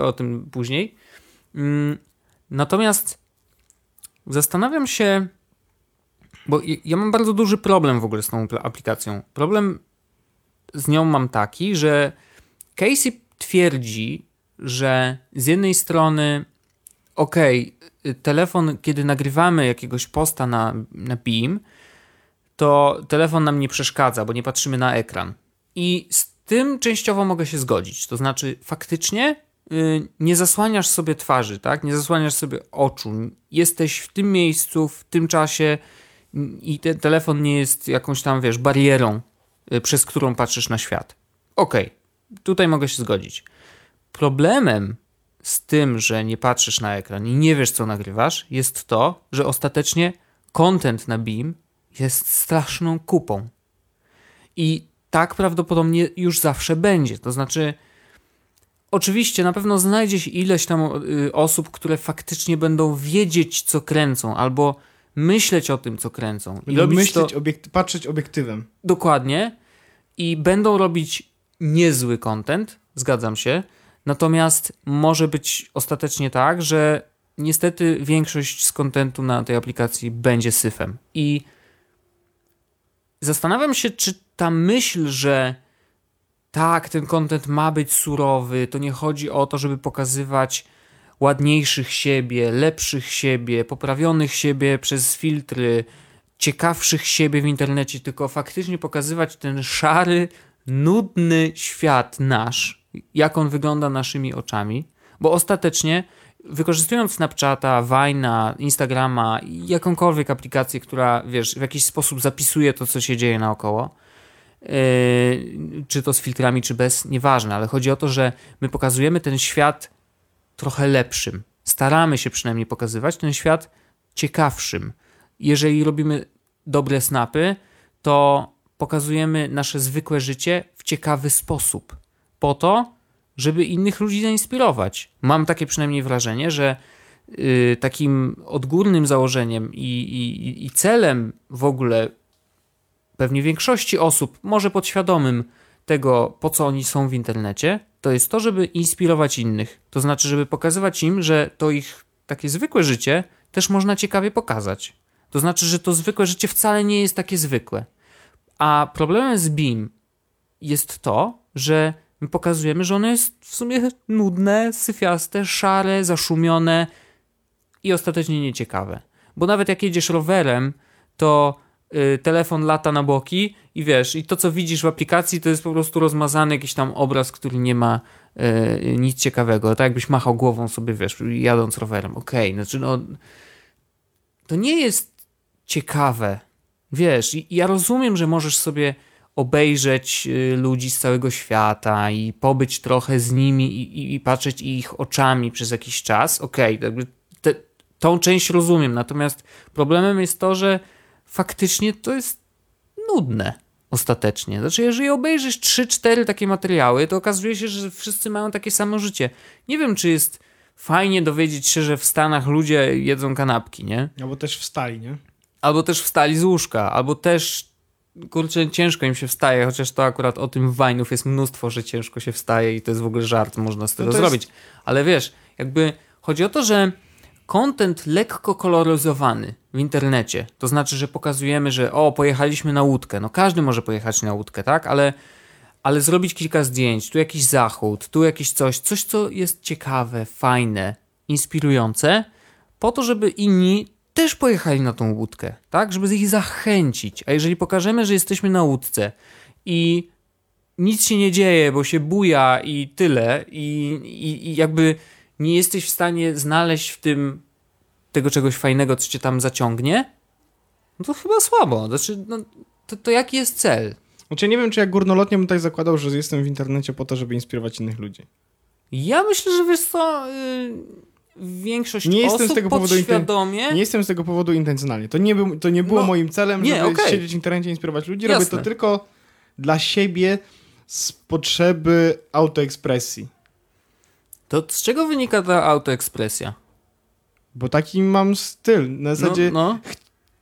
Speaker 2: o tym później. Mm, Natomiast zastanawiam się, bo ja- mam bardzo duży problem w ogóle z tą apl- aplikacją. Problem z nią mam taki, że Casey twierdzi, że z jednej strony, okej, y, telefon, kiedy nagrywamy jakiegoś posta na, na Beam, to telefon nam nie przeszkadza, bo nie patrzymy na ekran. I z tym częściowo mogę się zgodzić. To znaczy, faktycznie nie zasłaniasz sobie twarzy, tak? Nie zasłaniasz sobie oczu. Jesteś w tym miejscu, w tym czasie y, i ten telefon nie jest jakąś tam, wiesz, barierą, y, przez którą patrzysz na świat. Okej, tutaj mogę się zgodzić. Problemem z tym, że nie patrzysz na ekran i nie wiesz, co nagrywasz, jest to, że ostatecznie content na Beam jest straszną kupą. I tak prawdopodobnie już zawsze będzie. To znaczy, oczywiście na pewno znajdzie się ileś tam y, osób, które faktycznie będą wiedzieć, co kręcą, albo myśleć o tym, co kręcą. I robić
Speaker 1: myśleć,
Speaker 2: to
Speaker 1: obiekt- patrzeć obiektywem.
Speaker 2: dokładnie i będą robić niezły content, zgadzam się. Natomiast może być ostatecznie tak, że niestety większość z kontentu na tej aplikacji będzie syfem. I zastanawiam się, czy ta myśl, że tak, ten content ma być surowy, to nie chodzi o to, żeby pokazywać ładniejszych siebie, lepszych siebie, poprawionych siebie przez filtry, ciekawszych siebie w internecie, tylko faktycznie pokazywać ten szary, nudny świat nasz, jak on wygląda naszymi oczami, bo ostatecznie wykorzystując Snapchata, Vine'a, Instagrama, jakąkolwiek aplikację, która wiesz, w jakiś sposób zapisuje to, co się dzieje naokoło, czy to z filtrami, czy bez, nieważne, ale chodzi o to, że my pokazujemy ten świat trochę lepszym. Staramy się przynajmniej pokazywać ten świat ciekawszym. Jeżeli robimy dobre snapy, to pokazujemy nasze zwykłe życie w ciekawy sposób. Po to, żeby innych ludzi zainspirować. Mam takie przynajmniej wrażenie, że y, takim odgórnym założeniem i, i, i celem w ogóle pewnie większości osób, może podświadomym tego, po co oni są w internecie, to jest to, żeby inspirować innych. To znaczy, żeby pokazywać im, że to ich takie zwykłe życie też można ciekawie pokazać. To znaczy, że to zwykłe życie wcale nie jest takie zwykłe. A problemem z BIM jest to, że my pokazujemy, że ono jest w sumie nudne, syfiaste, szare, zaszumione i ostatecznie nieciekawe. Bo nawet jak jedziesz rowerem, to telefon lata na boki i wiesz, i to co widzisz w aplikacji to jest po prostu rozmazany jakiś tam obraz, który nie ma y, nic ciekawego. Tak jakbyś machał głową sobie, wiesz, jadąc rowerem. Okej, znaczy no to nie jest ciekawe. Wiesz, ja rozumiem, że możesz sobie obejrzeć y, ludzi z całego świata i pobyć trochę z nimi i, i, i patrzeć ich oczami przez jakiś czas. Okej, te, tą część rozumiem, natomiast problemem jest to, że faktycznie to jest nudne ostatecznie. Znaczy, jeżeli obejrzysz 3-4 takie materiały, to okazuje się, że wszyscy mają takie samo życie. Nie wiem, czy jest fajnie dowiedzieć się, że w Stanach ludzie jedzą kanapki, nie?
Speaker 1: Albo też wstali, nie?
Speaker 2: Albo też wstali z łóżka, albo też kurczę, ciężko im się wstaje, chociaż to akurat o tym w Wine'ów jest mnóstwo, że ciężko się wstaje i to jest w ogóle żart, można z tego
Speaker 1: to jest-
Speaker 2: zrobić. Ale wiesz, jakby chodzi o to, że content lekko koloryzowany w internecie, to znaczy, że pokazujemy, że o, pojechaliśmy na łódkę. No każdy może pojechać na łódkę, tak? Ale, ale zrobić kilka zdjęć, tu jakiś zachód, tu jakiś coś, coś, co jest ciekawe, fajne, inspirujące, po to, żeby inni też pojechali na tą łódkę, tak? Żeby ich zachęcić. A jeżeli pokażemy, że jesteśmy na łódce i nic się nie dzieje, bo się buja i tyle, i, i, i jakby nie jesteś w stanie znaleźć w tym tego czegoś fajnego, co cię tam zaciągnie, no to chyba słabo. Znaczy, no, to, to jaki jest cel?
Speaker 1: Znaczy, nie wiem, czy jak górnolotnie bym tak zakładał, że jestem w internecie po to, żeby inspirować innych ludzi.
Speaker 2: Ja myślę, że wiesz co, yy, większość
Speaker 1: Nie jestem
Speaker 2: osób
Speaker 1: z tego powodu
Speaker 2: podświadomie...
Speaker 1: Nie jestem z tego powodu intencjonalnie. To nie, był, to nie było
Speaker 2: No,
Speaker 1: moim celem,
Speaker 2: nie,
Speaker 1: żeby
Speaker 2: okej.
Speaker 1: siedzieć w internecie i inspirować ludzi.
Speaker 2: Jasne.
Speaker 1: Robię to tylko dla siebie z potrzeby autoekspresji.
Speaker 2: To z czego wynika ta autoekspresja?
Speaker 1: Bo taki mam styl. Na zasadzie
Speaker 2: no, no.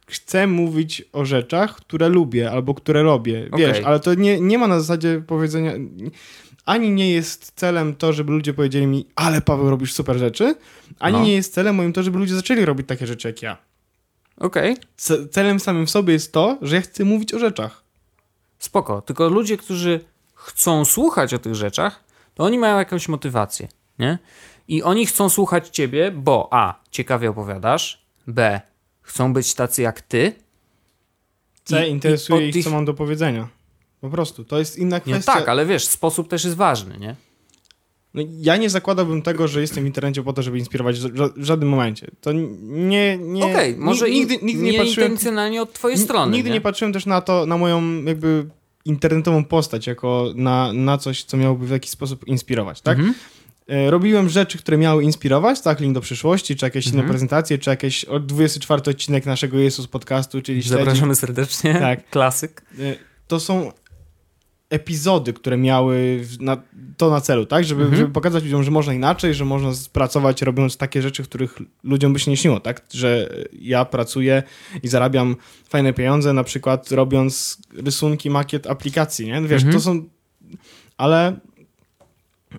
Speaker 1: chcę mówić o rzeczach, które lubię albo które robię. Wiesz,
Speaker 2: Okej.
Speaker 1: ale to nie, nie ma na zasadzie powiedzenia. Ani nie jest celem to, żeby ludzie powiedzieli mi, ale Paweł robisz super rzeczy, ani
Speaker 2: No.
Speaker 1: nie jest celem moim to, żeby ludzie zaczęli robić takie rzeczy jak ja.
Speaker 2: Okej,
Speaker 1: Ce- celem samym w sobie jest to, że ja chcę mówić o rzeczach.
Speaker 2: spoko. Tylko ludzie, którzy chcą słuchać o tych rzeczach, to oni mają jakąś motywację, nie? I oni chcą słuchać ciebie, bo a, ciekawie opowiadasz, b, chcą być tacy jak ty.
Speaker 1: C
Speaker 2: I-
Speaker 1: interesuje
Speaker 2: i
Speaker 1: ich,
Speaker 2: tych-
Speaker 1: co mam do powiedzenia. Po prostu. To jest inna
Speaker 2: Nie,
Speaker 1: kwestia.
Speaker 2: tak, ale wiesz, sposób też jest ważny, nie?
Speaker 1: No, ja nie zakładałbym tego, że jestem w internecie po to, żeby inspirować w ża- w żadnym momencie. To nie... nie
Speaker 2: Okej,
Speaker 1: ni-
Speaker 2: może
Speaker 1: nigdy,
Speaker 2: in,
Speaker 1: nigdy
Speaker 2: nie,
Speaker 1: nie patrzyłem...
Speaker 2: intencjonalnie od twojej strony,
Speaker 1: Nigdy
Speaker 2: nie?
Speaker 1: nie patrzyłem też na to, na moją jakby internetową postać, jako na, na coś, co miałoby w jakiś sposób inspirować, tak?
Speaker 2: Mhm.
Speaker 1: E, Robiłem rzeczy, które miały inspirować, tak? Link do przyszłości, czy jakieś inne
Speaker 2: Mhm.
Speaker 1: prezentacje, czy jakieś o, 24 odcinek naszego Jezus podcastu, czyli śledzi.
Speaker 2: Zapraszamy serdecznie.
Speaker 1: Tak.
Speaker 2: Klasyk.
Speaker 1: E, To są epizody, które miały na, to na celu, tak? Żeby,
Speaker 2: Mhm.
Speaker 1: żeby pokazać ludziom, że można inaczej, że można pracować robiąc takie rzeczy, których ludziom by się nie śniło, tak? Że ja pracuję i zarabiam fajne pieniądze, na przykład robiąc rysunki, makiet aplikacji, nie? Wiesz,
Speaker 2: Mhm.
Speaker 1: to są... Ale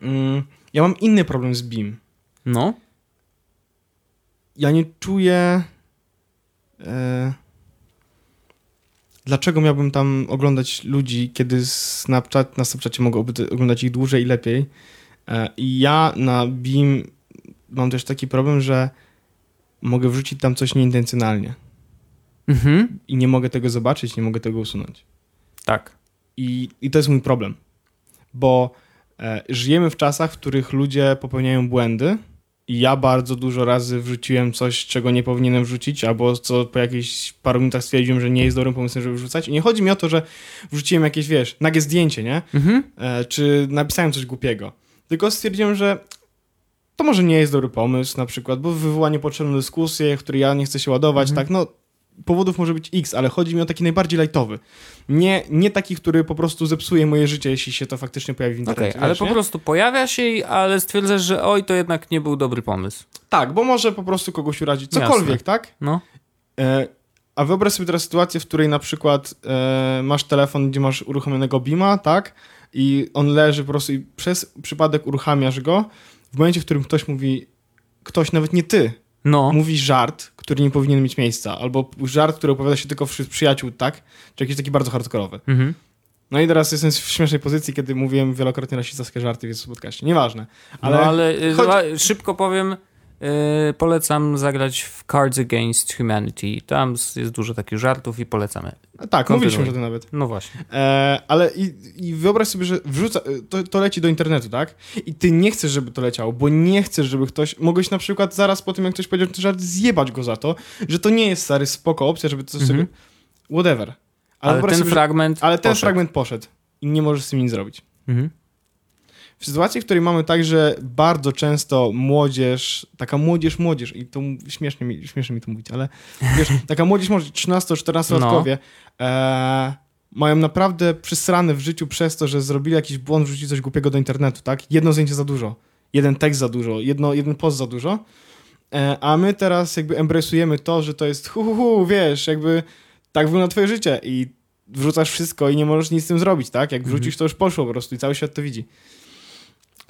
Speaker 1: mm, ja mam inny problem z BIM.
Speaker 2: No.
Speaker 1: Ja nie czuję... E, dlaczego miałbym tam oglądać ludzi, kiedy Snapchat, na Snapchacie mogę oglądać ich dłużej i lepiej. E, I ja na BIM mam też taki problem, że mogę wrzucić tam coś nieintencjonalnie
Speaker 2: Mhm.
Speaker 1: i nie mogę tego zobaczyć, nie mogę tego usunąć.
Speaker 2: Tak.
Speaker 1: I, i to jest mój problem, bo żyjemy w czasach, w których ludzie popełniają błędy i ja bardzo dużo razy wrzuciłem coś, czego nie powinienem wrzucić, albo co po jakichś paru minutach stwierdziłem, że nie jest dobrym pomysłem, żeby wrzucać. I nie chodzi mi o to, że wrzuciłem jakieś, wiesz, nagie zdjęcie, nie?
Speaker 2: Mhm.
Speaker 1: E, czy napisałem coś głupiego. Tylko stwierdziłem, że to może nie jest dobry pomysł, na przykład, bo wywoła niepotrzebną dyskusję, w której ja nie chcę się ładować,
Speaker 2: Mhm.
Speaker 1: tak, no powodów może być x, ale chodzi mi o taki najbardziej lajtowy. Nie, nie taki, który po prostu zepsuje moje życie, jeśli się to faktycznie pojawi w internecie.
Speaker 2: ale
Speaker 1: wiesz,
Speaker 2: po
Speaker 1: nie?
Speaker 2: prostu pojawia się, ale stwierdzasz, że oj, to jednak nie był dobry pomysł.
Speaker 1: Tak, bo może po prostu kogoś urazić. Cokolwiek,
Speaker 2: Jasne.
Speaker 1: tak?
Speaker 2: No.
Speaker 1: E, a wyobraź sobie teraz sytuację, w której na przykład e, masz telefon, gdzie masz uruchomionego Bima, tak? I on leży po prostu i przez przypadek uruchamiasz go. W momencie, w którym ktoś mówi, ktoś, nawet nie ty,
Speaker 2: No.
Speaker 1: mówi żart, który nie powinien mieć miejsca, albo żart, który opowiada się tylko wśród przyjaciół, tak? Czy jakiś taki bardzo hardkorowy.
Speaker 2: Mhm.
Speaker 1: No i teraz jestem w śmiesznej pozycji, kiedy mówiłem wielokrotnie rasistowskie żarty w podcaście. Nieważne.
Speaker 2: Ale, no, ale y,
Speaker 1: chodzi-
Speaker 2: szybko powiem, y, polecam zagrać w Cards Against Humanity. Tam jest dużo takich żartów i polecamy.
Speaker 1: tak,
Speaker 2: kontynuuj.
Speaker 1: mówiliśmy o tym nawet.
Speaker 2: No właśnie.
Speaker 1: E, ale i, i wyobraź sobie, że wrzuca, to, to leci do internetu, tak? I ty nie chcesz, żeby to leciało, bo nie chcesz, żeby ktoś... Mogłeś na przykład zaraz po tym, jak ktoś powiedział ten żart, zjebać go za to, że to nie jest, stary, spoko opcja, żeby to
Speaker 2: Mhm.
Speaker 1: sobie... Whatever.
Speaker 2: Ale,
Speaker 1: wyobraź
Speaker 2: ten
Speaker 1: sobie, że-
Speaker 2: fragment
Speaker 1: ale ten
Speaker 2: poszedł.
Speaker 1: fragment poszedł i nie możesz z tym nic zrobić.
Speaker 2: Mhm.
Speaker 1: W sytuacji, w której mamy tak, że bardzo często młodzież, taka młodzież, młodzież, i to śmiesznie mi, śmiesznie mi to mówić, ale wiesz, <laughs> taka młodzież, może 13-14-latkowie, e, mają naprawdę przysrane w życiu przez to, że zrobili jakiś błąd, wrzucili coś głupiego do internetu, tak? Jedno zdjęcie za dużo, jeden tekst za dużo, jedno, jeden post za dużo, e, a my teraz jakby embrace'ujemy to, że to jest hu, hu, hu, wiesz, jakby tak wygląda twoje życie i wrzucasz wszystko i nie możesz nic z tym zrobić, tak? Jak wrzucisz, to już poszło po prostu i cały świat to widzi.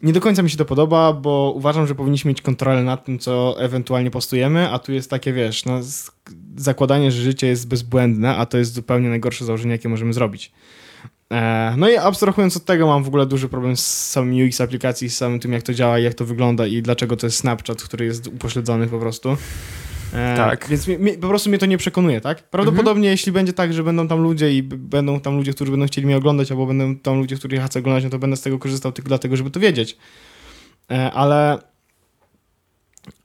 Speaker 1: Nie do końca mi się to podoba, bo uważam, że powinniśmy mieć kontrolę nad tym, co ewentualnie postujemy, a tu jest takie, wiesz, no, zakładanie, że życie jest bezbłędne, a to jest zupełnie najgorsze założenie, jakie możemy zrobić. E, no i abstrahując od tego, mam w ogóle duży problem z samym UX aplikacji, z samym tym, jak to działa, jak to wygląda i dlaczego to jest Snapchat, który jest upośledzony po prostu. E,
Speaker 2: Tak.
Speaker 1: Więc mi, mi, po prostu mnie to nie przekonuje, tak? Prawdopodobnie, jeśli będzie tak, że będą tam ludzie i będą tam ludzie, którzy będą chcieli mnie oglądać, albo będą tam ludzie, których ja chcę oglądać, no to będę z tego korzystał tylko dlatego, żeby to wiedzieć. E, ale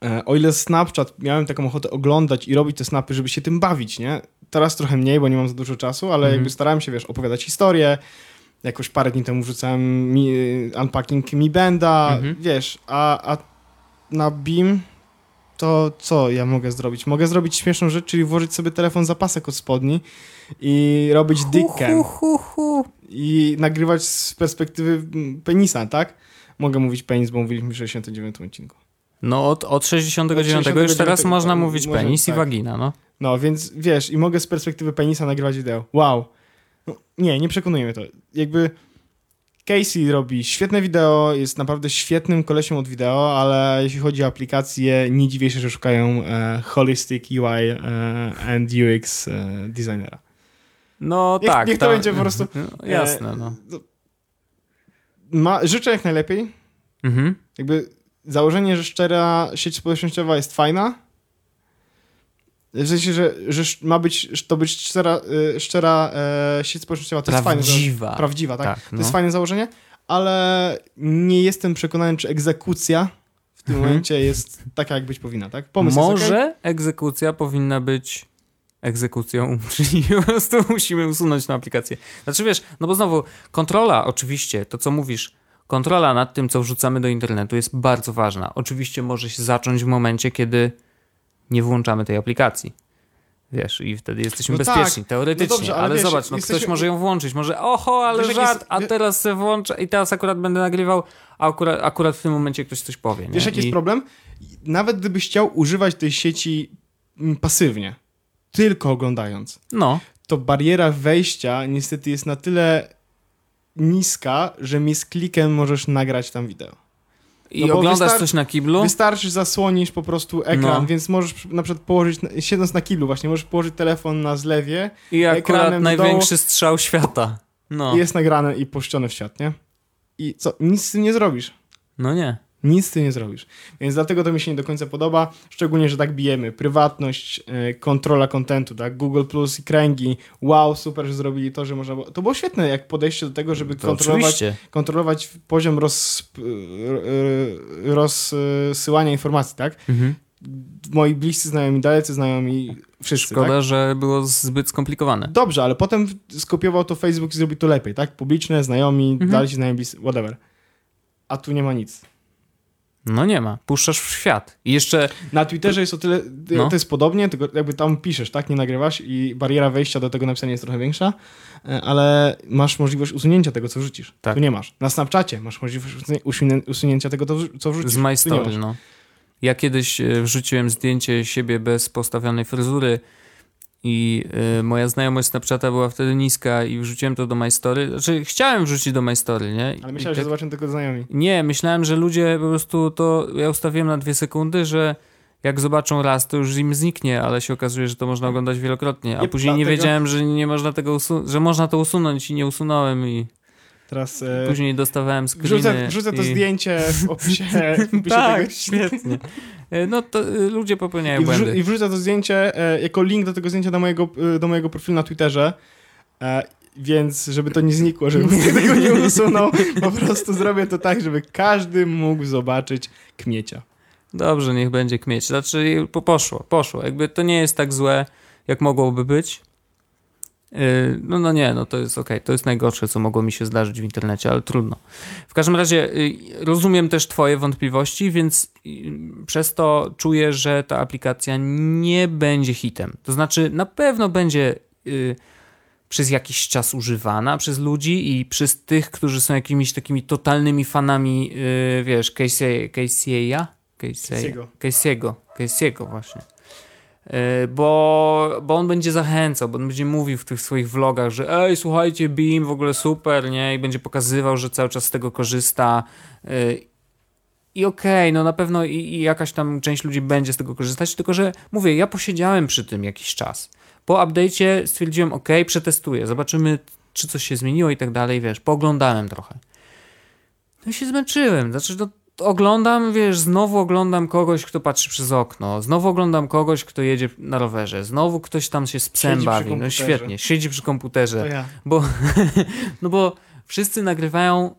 Speaker 1: e, o ile Snapchat miałem taką ochotę oglądać i robić te snapy, żeby się tym bawić, nie? Teraz trochę mniej, bo nie mam za dużo czasu, ale
Speaker 2: Mhm.
Speaker 1: jakby starałem się, wiesz, opowiadać historię. Jakoś parę dni temu wrzucałem mi, unpacking Mi Benda,
Speaker 2: Mhm.
Speaker 1: wiesz, a, a na Beam to co ja mogę zrobić? Mogę zrobić śmieszną rzecz, czyli włożyć sobie telefon za pasek od spodni i robić dickcam
Speaker 2: Hu,
Speaker 1: i nagrywać z perspektywy mm, penisa, tak? Mogę mówić penis, bo mówiliśmy w 69 odcinku.
Speaker 2: No od, od 69 już
Speaker 1: 69
Speaker 2: teraz można
Speaker 1: tak,
Speaker 2: mówić
Speaker 1: może-
Speaker 2: penis i
Speaker 1: tak.
Speaker 2: wagina, no.
Speaker 1: No, więc wiesz, i mogę z perspektywy penisa nagrywać wideo. Wow. No, nie, nie przekonuje mnie to. Jakby Casey robi świetne wideo, jest naprawdę świetnym kolesiem od wideo, ale jeśli chodzi o aplikacje, nie dziwię się, że szukają e, holistic UI e, and UX e, designera.
Speaker 2: No
Speaker 1: Niech-
Speaker 2: tak.
Speaker 1: niech to będzie po prostu, <laughs>
Speaker 2: No, jasne, no.
Speaker 1: Ma, życzę jak najlepiej.
Speaker 2: Mhm.
Speaker 1: Jakby założenie, że szczera sieć społecznościowa jest fajna. W sensie, że, że ma być, to być szczera, y, szczera e, sieć społecznościowa, to jest fajne.
Speaker 2: Prawdziwa.
Speaker 1: Prawdziwa, tak.
Speaker 2: Tak,
Speaker 1: To
Speaker 2: no.
Speaker 1: jest fajne założenie, ale nie jestem przekonany, czy egzekucja w tym
Speaker 2: Mhm.
Speaker 1: momencie jest taka, jak być powinna, tak? Pomysł
Speaker 2: Może
Speaker 1: okej.
Speaker 2: egzekucja powinna być egzekucją, <laughs> czyli po prostu musimy usunąć tę aplikację. Znaczy wiesz, no bo znowu kontrola oczywiście, to co mówisz, kontrola nad tym, co wrzucamy do internetu jest bardzo ważna. Oczywiście może się zacząć w momencie, kiedy nie włączamy tej aplikacji. Wiesz, i wtedy jesteśmy
Speaker 1: No tak.
Speaker 2: bezpieczni, teoretycznie,
Speaker 1: No dobrze, ale
Speaker 2: ale
Speaker 1: wiesz,
Speaker 2: zobacz, no
Speaker 1: jesteśmy-
Speaker 2: ktoś może ją włączyć, może oho, ale
Speaker 1: Wiesz,
Speaker 2: żart,
Speaker 1: jest-
Speaker 2: a teraz se włączę i teraz akurat będę nagrywał, a akurat, akurat w tym momencie ktoś coś powie.
Speaker 1: Wiesz,
Speaker 2: nie?
Speaker 1: jaki jest
Speaker 2: I-
Speaker 1: problem? Nawet gdybyś chciał używać tej sieci mm, pasywnie, tylko oglądając,
Speaker 2: No,
Speaker 1: to bariera wejścia niestety jest na tyle niska, że mi z klikiem możesz nagrać tam wideo.
Speaker 2: I
Speaker 1: No
Speaker 2: oglądasz coś na kiblu,
Speaker 1: Wystarczy zasłonisz po prostu ekran,
Speaker 2: No.
Speaker 1: więc możesz na przykład położyć, siedząc na kiblu właśnie, możesz położyć telefon na zlewie
Speaker 2: I akurat największy strzał świata. No.
Speaker 1: jest nagrane i puszczone w świat, nie? I co? Nic z tym nie zrobisz.
Speaker 2: no nie.
Speaker 1: Nic z tym nie zrobisz. Więc dlatego to mi się nie do końca podoba, szczególnie, że tak bijemy. Prywatność, e, kontrola kontentu, tak? Google Plus i kręgi. Wow, super, że zrobili to, że można było... To było świetne, jak podejście do tego, żeby
Speaker 2: To
Speaker 1: kontrolować,
Speaker 2: oczywiście.
Speaker 1: kontrolować poziom roz, e, rozsyłania informacji, tak?
Speaker 2: Mhm.
Speaker 1: Moi bliscy znajomi, dalecy znajomi, wszyscy,
Speaker 2: Szkoda,
Speaker 1: tak?
Speaker 2: że było zbyt skomplikowane.
Speaker 1: Dobrze, ale potem skopiował to Facebook i zrobił to lepiej, tak? Publiczne, znajomi,
Speaker 2: Mhm.
Speaker 1: dalsi znajomi, whatever. A tu nie ma nic.
Speaker 2: No nie ma. Puszczasz w świat. I jeszcze
Speaker 1: Na Twitterze jest o tyle,
Speaker 2: No.
Speaker 1: to jest podobnie, tylko jakby tam piszesz, tak, nie nagrywasz i bariera wejścia do tego napisania jest trochę większa, e, ale masz możliwość usunięcia tego, co wrzucisz.
Speaker 2: Tak.
Speaker 1: Tu nie masz. Na Snapchacie masz możliwość usunięcia tego, co wrzucisz.
Speaker 2: z My Story, no. Ja kiedyś e, wrzuciłem zdjęcie siebie bez postawionej fryzury i e, moja znajomość Snapchata była wtedy niska i wrzuciłem to do My Story. Znaczy, chciałem wrzucić do My Story, nie?
Speaker 1: Ale myślałem, że
Speaker 2: tak-
Speaker 1: zobaczą tylko znajomi.
Speaker 2: Nie, myślałem, że ludzie po prostu to. Ja ustawiłem na dwie sekundy, że jak zobaczą raz, to już im zniknie, ale się okazuje, że to można oglądać wielokrotnie. A
Speaker 1: Nie,
Speaker 2: później nie wiedziałem, że nie można tego usu- że można to usunąć i nie usunąłem i
Speaker 1: Teraz e,
Speaker 2: później dostawałem screeny.
Speaker 1: wrzucę, wrzucę to
Speaker 2: i...
Speaker 1: zdjęcie w <laughs> opisie, w opisie
Speaker 2: Tak,
Speaker 1: tego.
Speaker 2: świetnie. E, No to y, ludzie popełniają
Speaker 1: I,
Speaker 2: błędy.
Speaker 1: I wrzucę to zdjęcie e, jako link do tego zdjęcia do mojego, e, do mojego profilu na Twitterze. E, więc, żeby to nie znikło, żeby tego nie usunął, po prostu zrobię to tak, żeby każdy mógł zobaczyć kmiecia.
Speaker 2: Dobrze, niech będzie kmieć. Znaczy, po, poszło, poszło. Jakby to nie jest tak złe, jak mogłoby być. Yy, No, no nie, no to jest okej. To jest najgorsze, co mogło mi się zdarzyć w internecie, ale trudno. W każdym razie yy, rozumiem też Twoje wątpliwości, więc yy, przez to czuję, że ta aplikacja nie będzie hitem. To znaczy, na pewno będzie yy, przez jakiś czas używana przez ludzi i przez tych, którzy są jakimiś takimi totalnymi fanami, yy, wiesz, Casey, Casey'a?
Speaker 1: Casey'ego.
Speaker 2: Casey'ego. Casey'ego właśnie. Yy, Bo, bo on będzie zachęcał, bo on będzie mówił w tych swoich vlogach, że ej, słuchajcie, Beam w ogóle super, nie? I będzie pokazywał, że cały czas z tego korzysta. Yy, I okej, no na pewno i, i jakaś tam część ludzi będzie z tego korzystać, tylko że mówię, ja posiedziałem przy tym jakiś czas. Po update'cie stwierdziłem, ok, przetestuję, zobaczymy czy coś się zmieniło i tak dalej, wiesz, pooglądałem trochę. No i się zmęczyłem, znaczy no, oglądam, wiesz, znowu oglądam kogoś, kto patrzy przez okno, znowu oglądam kogoś, kto jedzie na rowerze, znowu ktoś tam się z psem
Speaker 1: Siedzi
Speaker 2: bawi, no świetnie, siedzi przy komputerze,
Speaker 1: ja.
Speaker 2: bo, <laughs> no bo wszyscy nagrywają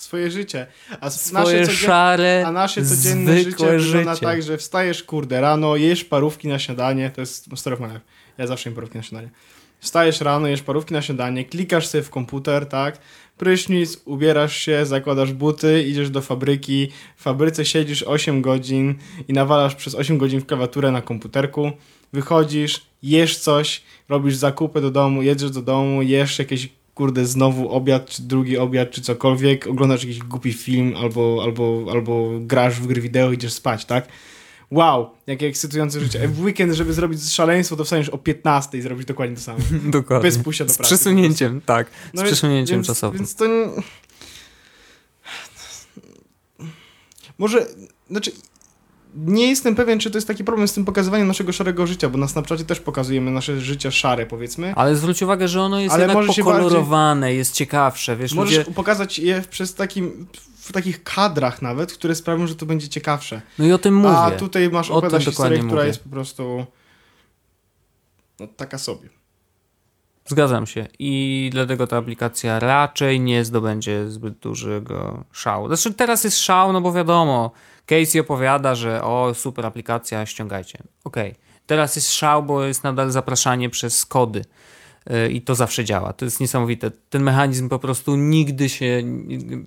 Speaker 1: Swoje życie. A
Speaker 2: swoje
Speaker 1: nasze,
Speaker 2: szare,
Speaker 1: A nasze codzienne życie wygląda
Speaker 2: życie.
Speaker 1: tak, że wstajesz, kurde, rano, jesz parówki na śniadanie, to jest my life. Ja zawsze jem parówki na śniadanie. Wstajesz rano, jesz parówki na śniadanie, klikasz sobie w komputer, tak, prysznic, ubierasz się, zakładasz buty, idziesz do fabryki, w fabryce siedzisz 8 godzin i nawalasz przez 8 godzin w klawiaturę na komputerku, wychodzisz, jesz coś, robisz zakupy do domu, jedziesz do domu, jesz jakieś kurde, znowu obiad, czy drugi obiad, czy cokolwiek, oglądasz jakiś głupi film, albo, albo, albo grasz w gry wideo, idziesz spać, tak? Wow, jakie ekscytujące życie. W weekend, żeby zrobić szaleństwo, to wstaniesz o 15 i zrobić dokładnie to samo. <laughs>
Speaker 2: Dokładnie.
Speaker 1: Bez pójścia do
Speaker 2: Z
Speaker 1: pracy.
Speaker 2: przesunięciem, tak. Z
Speaker 1: No
Speaker 2: przesunięciem
Speaker 1: więc,
Speaker 2: czasowym.
Speaker 1: Więc to... nie- Może... Znaczy... Nie jestem pewien, czy to jest taki problem z tym pokazywaniem naszego szarego życia, bo na Snapchacie też pokazujemy nasze życie szare, powiedzmy.
Speaker 2: Ale zwróć uwagę, że ono jest
Speaker 1: Ale
Speaker 2: jednak pokolorowane, jest ciekawsze, wiesz,
Speaker 1: Możesz
Speaker 2: ludzie...
Speaker 1: pokazać je przez takim, w takich kadrach nawet, które sprawią, że to będzie ciekawsze.
Speaker 2: No i o tym mówię.
Speaker 1: A tutaj masz opowiadać historię, która
Speaker 2: mówię.
Speaker 1: jest po prostu no, taka sobie.
Speaker 2: Zgadzam się. I dlatego ta aplikacja raczej nie zdobędzie zbyt dużego szału. Znaczy teraz jest szał, no bo wiadomo, Casey opowiada, że o, super aplikacja, ściągajcie. Okej. Teraz jest szał, bo jest nadal zapraszanie przez kody. Yy, I to zawsze działa. To jest niesamowite. Ten mechanizm po prostu nigdy się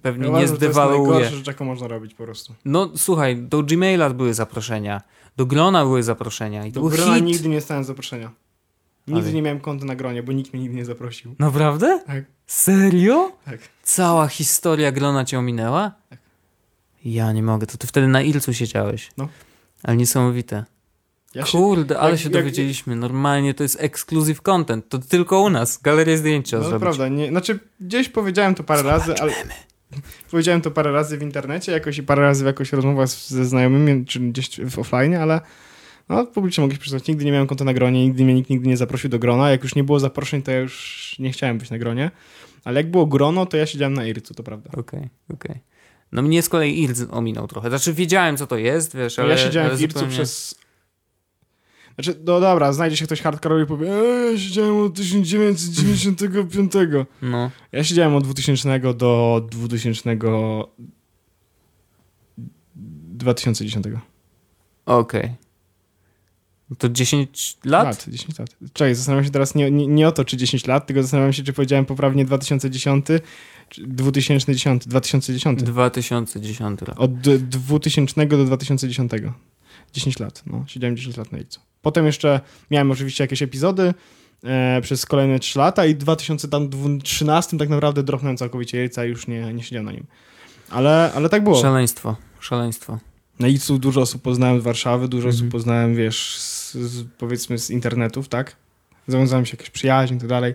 Speaker 2: pewnie
Speaker 1: Ja
Speaker 2: nie
Speaker 1: że to jest
Speaker 2: zdewaluuje.
Speaker 1: rzecz, jaką można robić po prostu.
Speaker 2: No słuchaj, do Gmaila były zaproszenia, do Glona były zaproszenia i
Speaker 1: Do
Speaker 2: był
Speaker 1: Grona
Speaker 2: hit.
Speaker 1: nigdy nie dostałem zaproszenia. Nigdy
Speaker 2: Ale-
Speaker 1: nie miałem konta na gronie, bo nikt mnie nigdy nie zaprosił.
Speaker 2: Naprawdę?
Speaker 1: Tak.
Speaker 2: Serio?
Speaker 1: Tak.
Speaker 2: Cała historia Glona cię ominęła?
Speaker 1: Tak.
Speaker 2: Ja nie mogę, to ty wtedy na Ilcu siedziałeś.
Speaker 1: No.
Speaker 2: Ale niesamowite.
Speaker 1: Ja się,
Speaker 2: Kurde, ale
Speaker 1: jak-
Speaker 2: się
Speaker 1: jak-
Speaker 2: dowiedzieliśmy. Normalnie to jest exclusive content. To tylko u nas. Galeria zdjęć trzeba
Speaker 1: no prawda, nie, znaczy gdzieś powiedziałem to parę razy, ale powiedziałem to parę razy w internecie, jakoś i parę razy w jakoś rozmowach ze znajomymi, czy gdzieś w offline, ale no, publicznie mogę się przyznać, nigdy nie miałem konta na gronie, nigdy mnie nikt nigdy nie zaprosił do grona. Jak już nie było zaproszeń, to ja już nie chciałem być na gronie. Ale jak było grono, to ja siedziałem na Ircu, to prawda.
Speaker 2: Okej, okej. No mnie z kolei Ilc ominął trochę. Znaczy wiedziałem, co to jest, wiesz, ale...
Speaker 1: ja siedziałem w Ircu
Speaker 2: zupełnie-
Speaker 1: przez... Znaczy, no dobra, znajdzie się ktoś hardkorowy i powie eee, siedziałem od 1995. <laughs>
Speaker 2: No.
Speaker 1: Ja siedziałem od 2000 do 2000... 2010.
Speaker 2: Okej. No To 10 lat?
Speaker 1: Lat, 10 lat. Czekaj, zastanawiam się teraz nie, nie, nie o to, czy 10 lat, tylko zastanawiam się, czy powiedziałem poprawnie 2010, czy 2010, 2010.
Speaker 2: 2010 lat.
Speaker 1: Od d- 2000 do 2010. 10 lat, no. Siedziałem 10 lat na Ilcu. Potem jeszcze miałem oczywiście jakieś epizody e, przez kolejne 3 lata i w 2013 tak naprawdę dropnąłem całkowicie Ilca i już nie, nie siedziałem na nim. Ale, ale tak było.
Speaker 2: Szaleństwo, szaleństwo.
Speaker 1: Na Ilcu dużo osób poznałem z Warszawy, dużo
Speaker 2: Mhm.
Speaker 1: osób poznałem, wiesz, z, z, powiedzmy z internetów, tak? Zawiązałem się jakieś przyjaźń i tak dalej.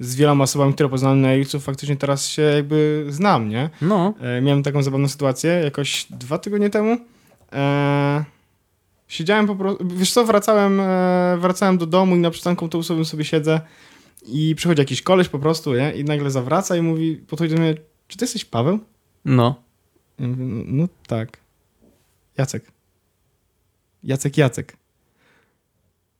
Speaker 1: Z wieloma osobami, które poznałem na Ilcu, faktycznie teraz się jakby znam, nie?
Speaker 2: No,
Speaker 1: E, miałem taką zabawną sytuację jakoś dwa tygodnie temu. E, siedziałem po prostu, wiesz co, wracałem, e, wracałem do domu i na przystanku autobusowym sobie siedzę i przychodzi jakiś koleś po prostu, nie? I nagle zawraca i mówi, podchodzi do mnie, czy ty jesteś Paweł?
Speaker 2: no.
Speaker 1: Ja mówię, no, no tak. Jacek. Jacek Jacek.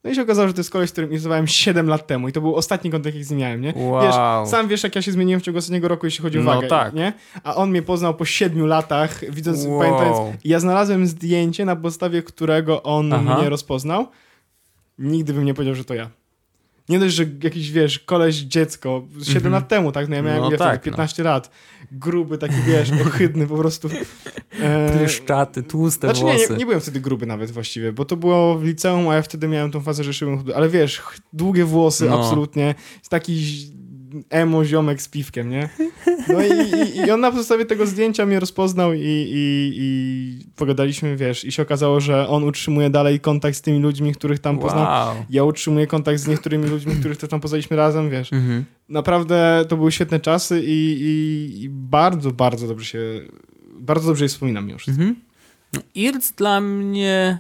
Speaker 1: No i się okazało, że to jest koleś, z którym inwestowałem 7 lat temu i to był ostatni kontakt, jaki z nim miałem, nie?
Speaker 2: Wow.
Speaker 1: Wiesz, sam wiesz, jak ja się zmieniłem w ciągu ostatniego roku, jeśli chodzi o
Speaker 2: No
Speaker 1: wagę,
Speaker 2: tak.
Speaker 1: nie? A on mnie poznał po 7 latach, widząc,
Speaker 2: Wow.
Speaker 1: pamiętając. Ja znalazłem zdjęcie, na podstawie którego on
Speaker 2: Aha.
Speaker 1: mnie rozpoznał. Nigdy bym nie powiedział, że to ja. Nie dość, że jakiś, wiesz, koleś dziecko, 7
Speaker 2: Mhm.
Speaker 1: lat temu, tak? No ja miałem
Speaker 2: No
Speaker 1: ile
Speaker 2: tak,
Speaker 1: wtedy, 15 lat. Gruby, taki, wiesz, <laughs> ohydny po prostu. E,
Speaker 2: Pryszczaty, tłuste
Speaker 1: znaczy nie,
Speaker 2: włosy.
Speaker 1: nie, nie byłem wtedy gruby nawet właściwie, bo to było w liceum, a ja wtedy miałem tą fazę, że szyłem chudy. Ale wiesz, długie włosy,
Speaker 2: No.
Speaker 1: absolutnie. Taki emo ziomek z piwkiem, nie? No i, i, i on na podstawie tego zdjęcia mnie rozpoznał i, i, i pogadaliśmy, wiesz, i się okazało, że on utrzymuje dalej kontakt z tymi ludźmi, których tam poznał.
Speaker 2: Wow.
Speaker 1: Ja utrzymuję kontakt z niektórymi ludźmi, których też tam poznaliśmy razem, wiesz.
Speaker 2: Mhm.
Speaker 1: Naprawdę to były świetne czasy i, i, bardzo, bardzo dobrze się, bardzo dobrze je wspominam już.
Speaker 2: Mhm. Irc dla mnie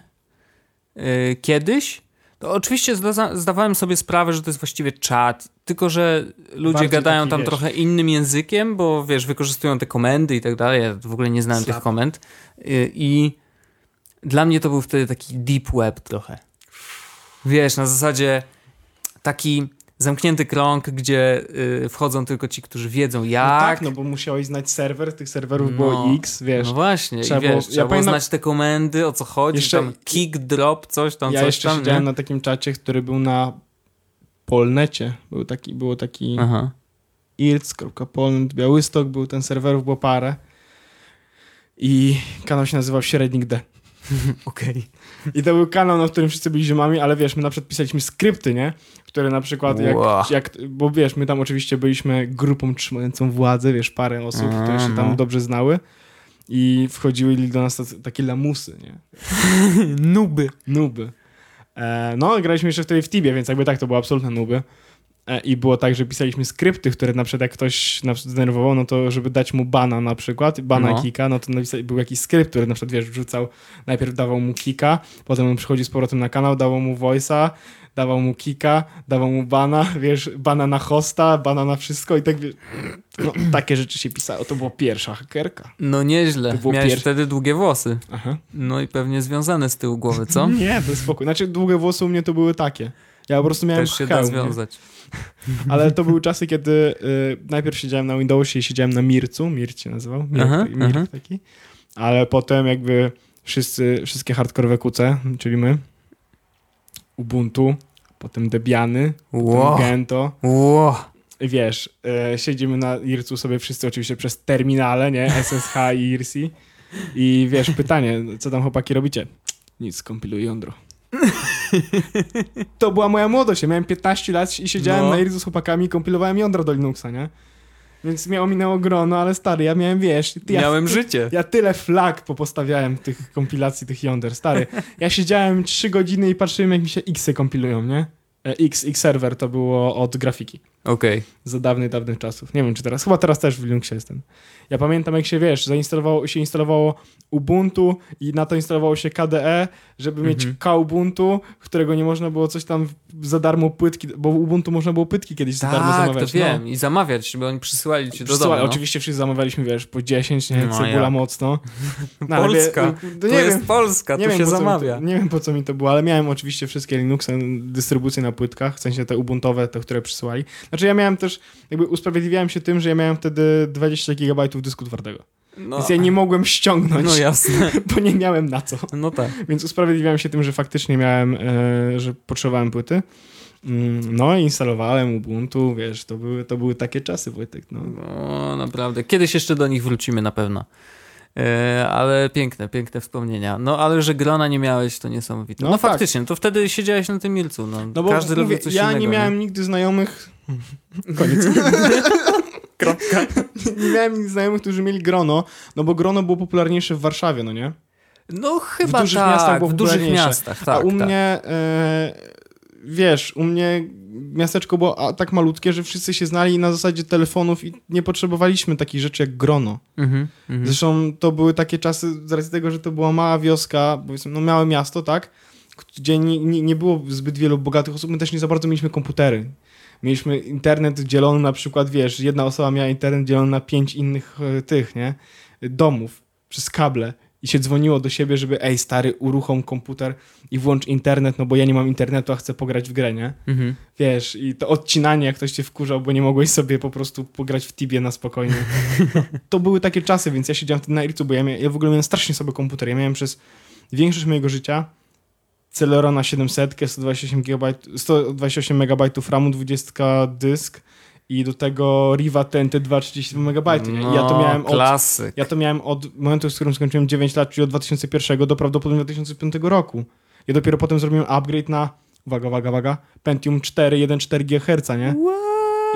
Speaker 2: y, kiedyś To oczywiście zda zdawałem sobie sprawę, że to jest właściwie czat, tylko że ludzie
Speaker 1: Bardziej
Speaker 2: gadają tam
Speaker 1: wiesz-
Speaker 2: trochę innym językiem, bo wiesz, wykorzystują te komendy i tak dalej. Ja w ogóle nie znałem
Speaker 1: Slap.
Speaker 2: tych komend. Y, I dla mnie to był wtedy taki deep web trochę. Wiesz, na zasadzie taki zamknięty krąg, gdzie y, wchodzą tylko ci, którzy wiedzą jak.
Speaker 1: No tak, no bo musiałeś znać serwer, tych serwerów było
Speaker 2: No.
Speaker 1: X, wiesz.
Speaker 2: No właśnie,
Speaker 1: trzeba
Speaker 2: wiesz,
Speaker 1: było-
Speaker 2: trzeba
Speaker 1: ja
Speaker 2: było
Speaker 1: pamiętam-
Speaker 2: znać te komendy, o co chodzi,
Speaker 1: Jeszcze-
Speaker 2: tam kick, drop, coś tam,
Speaker 1: ja
Speaker 2: coś
Speaker 1: jeszcze
Speaker 2: tam,
Speaker 1: siedziałem
Speaker 2: nie?
Speaker 1: na takim czacie, który był na Polnecie. Był taki, było taki
Speaker 2: Aha.
Speaker 1: irc.polnet, Białystok, był ten serwerów, było parę. I kanał się nazywał Średnik D. <laughs>
Speaker 2: Okej.
Speaker 1: I to był kanał, na którym wszyscy byli ziomami, ale wiesz, my na przykład pisaliśmy skrypty, nie? Które na przykład, jak, jak, bo wiesz, my tam oczywiście byliśmy grupą trzymającą władzę, wiesz, parę osób,
Speaker 2: A,
Speaker 1: które się tam
Speaker 2: no.
Speaker 1: dobrze znały i wchodziły do nas tacy- takie lamusy, nie? <laughs>
Speaker 2: Nuby.
Speaker 1: Nuby. E, no, graliśmy jeszcze wtedy w Tibie, więc jakby tak, to były absolutne nuby. E, I było tak, że pisaliśmy skrypty, które na przykład jak ktoś na przykład zdenerwował, no to żeby dać mu bana na przykład, bana
Speaker 2: No.
Speaker 1: kika, no to był jakiś skrypt, który na przykład, wiesz, wrzucał, najpierw dawał mu kika, potem on przychodzi z powrotem na kanał, dawał mu voice'a, dawał mu kika, dawał mu bana, <laughs> wiesz, bana na hosta, bana na wszystko i tak, wiesz, no, <clears throat> takie rzeczy się pisało. To była pierwsza hakerka.
Speaker 2: No nieźle.
Speaker 1: To było
Speaker 2: Miałeś
Speaker 1: pierwsze.
Speaker 2: wtedy długie włosy.
Speaker 1: Aha.
Speaker 2: No i pewnie związane z tyłu głowy, co? <laughs>
Speaker 1: Nie, jest spokój. Znaczy, długie włosy u mnie to były takie. Ja po prostu miałem
Speaker 2: Też się
Speaker 1: hełm,
Speaker 2: da
Speaker 1: nie?
Speaker 2: związać. <laughs>
Speaker 1: Ale to były czasy, kiedy y, najpierw siedziałem na Windowsie i siedziałem na Mircu. Mir się nazywał. Mir,
Speaker 2: Aha,
Speaker 1: Mir
Speaker 2: aha.
Speaker 1: taki. Ale potem jakby wszyscy, wszystkie hardkorowe kuce, czyli my, Ubuntu, potem Debiany,
Speaker 2: Wow.
Speaker 1: potem Gento.
Speaker 2: Wow.
Speaker 1: Wiesz, y, siedzimy na Ircu sobie wszyscy oczywiście przez terminale, nie? <laughs> SSH i IRC. I wiesz, pytanie, co tam chłopaki robicie? Nic, skompiluję jądro. <laughs> To była moja młodość. Ja miałem 15 lat i siedziałem
Speaker 2: No.
Speaker 1: na Ircu z chłopakami i kompilowałem jądra do Linuxa, nie? Więc mnie ominęło grono, ale stary, ja miałem, wiesz... Ja,
Speaker 2: Miałem życie.
Speaker 1: Ja tyle flag popostawiałem tych kompilacji tych jąder, stary. <laughs> Ja siedziałem 3 godziny i patrzyłem, jak mi się X kompilują, nie? E, X, X server to było od grafiki
Speaker 2: Okej.
Speaker 1: za dawnych, dawnych czasów. Nie wiem, czy teraz. Chyba teraz też w Linuxie jestem. Ja pamiętam, jak się, wiesz, zainstalowało, się instalowało Ubuntu i na to instalowało się KDE, żeby mieć
Speaker 2: Mhm.
Speaker 1: Kubuntu, którego nie można było coś tam za darmo płytki, bo Ubuntu można było płytki kiedyś za darmo
Speaker 2: Tak, to
Speaker 1: zamawiać.
Speaker 2: wiem. I zamawiać, bo oni przysyłali ci do
Speaker 1: Przysyła-
Speaker 2: domu. No.
Speaker 1: Oczywiście wszyscy zamawialiśmy, wiesz, po 10, nie?
Speaker 2: No,
Speaker 1: Cebula
Speaker 2: jak?
Speaker 1: mocno. <laughs> No,
Speaker 2: Polska.
Speaker 1: wie-
Speaker 2: To
Speaker 1: nie
Speaker 2: jest
Speaker 1: wiem,
Speaker 2: Polska,
Speaker 1: nie
Speaker 2: tu
Speaker 1: wiem,
Speaker 2: się zamawia.
Speaker 1: To, nie wiem po co mi to było, ale miałem oczywiście wszystkie Linuxy, dystrybucje na płytkach, w sensie te Ubuntowe, te, które przysyłali. Znaczy ja miałem też, jakby usprawiedliwiałem się tym, że ja miałem wtedy 20 GB dysku twardego.
Speaker 2: No,
Speaker 1: Więc ja nie mogłem ściągnąć,
Speaker 2: no jasne. <laughs>
Speaker 1: bo nie miałem na co.
Speaker 2: No tak.
Speaker 1: Więc usprawiedliwiałem się tym, że faktycznie miałem, e, że potrzebowałem płyty. Mm, No i instalowałem Ubuntu, wiesz, to były, to były takie czasy, Wojtek, no.
Speaker 2: No, naprawdę. Kiedyś jeszcze do nich wrócimy na pewno. E, ale piękne, piękne wspomnienia. No, ale że grona nie miałeś, to niesamowite. No,
Speaker 1: No tak.
Speaker 2: faktycznie, to wtedy siedziałeś na tym milcu. No,
Speaker 1: No bo
Speaker 2: Każdy
Speaker 1: mówię,
Speaker 2: robił coś
Speaker 1: ja
Speaker 2: innego.
Speaker 1: nie miałem nigdy znajomych... <laughs> Koniec. <laughs>
Speaker 2: Kropka. <laughs>
Speaker 1: nie miałem nigdy znajomych, którzy mieli grono, no bo grono było popularniejsze w Warszawie, no nie?
Speaker 2: No chyba
Speaker 1: w dużych
Speaker 2: tak,
Speaker 1: miastach było
Speaker 2: w dużych miastach, tak.
Speaker 1: A u
Speaker 2: tak.
Speaker 1: mnie, e, wiesz, u mnie miasteczko było tak malutkie, że wszyscy się znali na zasadzie telefonów i nie potrzebowaliśmy takich rzeczy jak grono.
Speaker 2: Mhm, mhm.
Speaker 1: Zresztą to były takie czasy, z racji tego, że to była mała wioska, powiedzmy, no małe miasto, tak? Gdzie nie, nie, nie było zbyt wielu bogatych osób, my też nie za bardzo mieliśmy komputery. Mieliśmy internet dzielony na przykład, wiesz, jedna osoba miała internet dzielony na pięć innych e, tych, nie? Domów przez kable i się dzwoniło do siebie, żeby ej stary, uruchom komputer i włącz internet, no bo ja nie mam internetu, a chcę pograć w grę, nie?
Speaker 2: Mhm.
Speaker 1: Wiesz, i to odcinanie, jak ktoś cię wkurzał, bo nie mogłeś sobie po prostu pograć w Tibie na spokojnie. <laughs> to były takie czasy, więc ja siedziałem wtedy na Ircu, bo ja, mia- ja w ogóle miałem strasznie sobie komputer. Ja miałem przez większość mojego życia Celerona 700, 128 GB, 128 MB RAMu, 20 dysk i do tego Riva TNT 232 MB. I ja to
Speaker 2: No,
Speaker 1: miałem od
Speaker 2: Klasyk.
Speaker 1: ja to miałem od momentu, z którym skończyłem 9 lat, czyli od 2001 do prawdopodobnie 2005 roku. Ja dopiero potem zrobiłem upgrade na, uwaga, uwaga, uwaga, Pentium 4, 1,4 GHz, nie?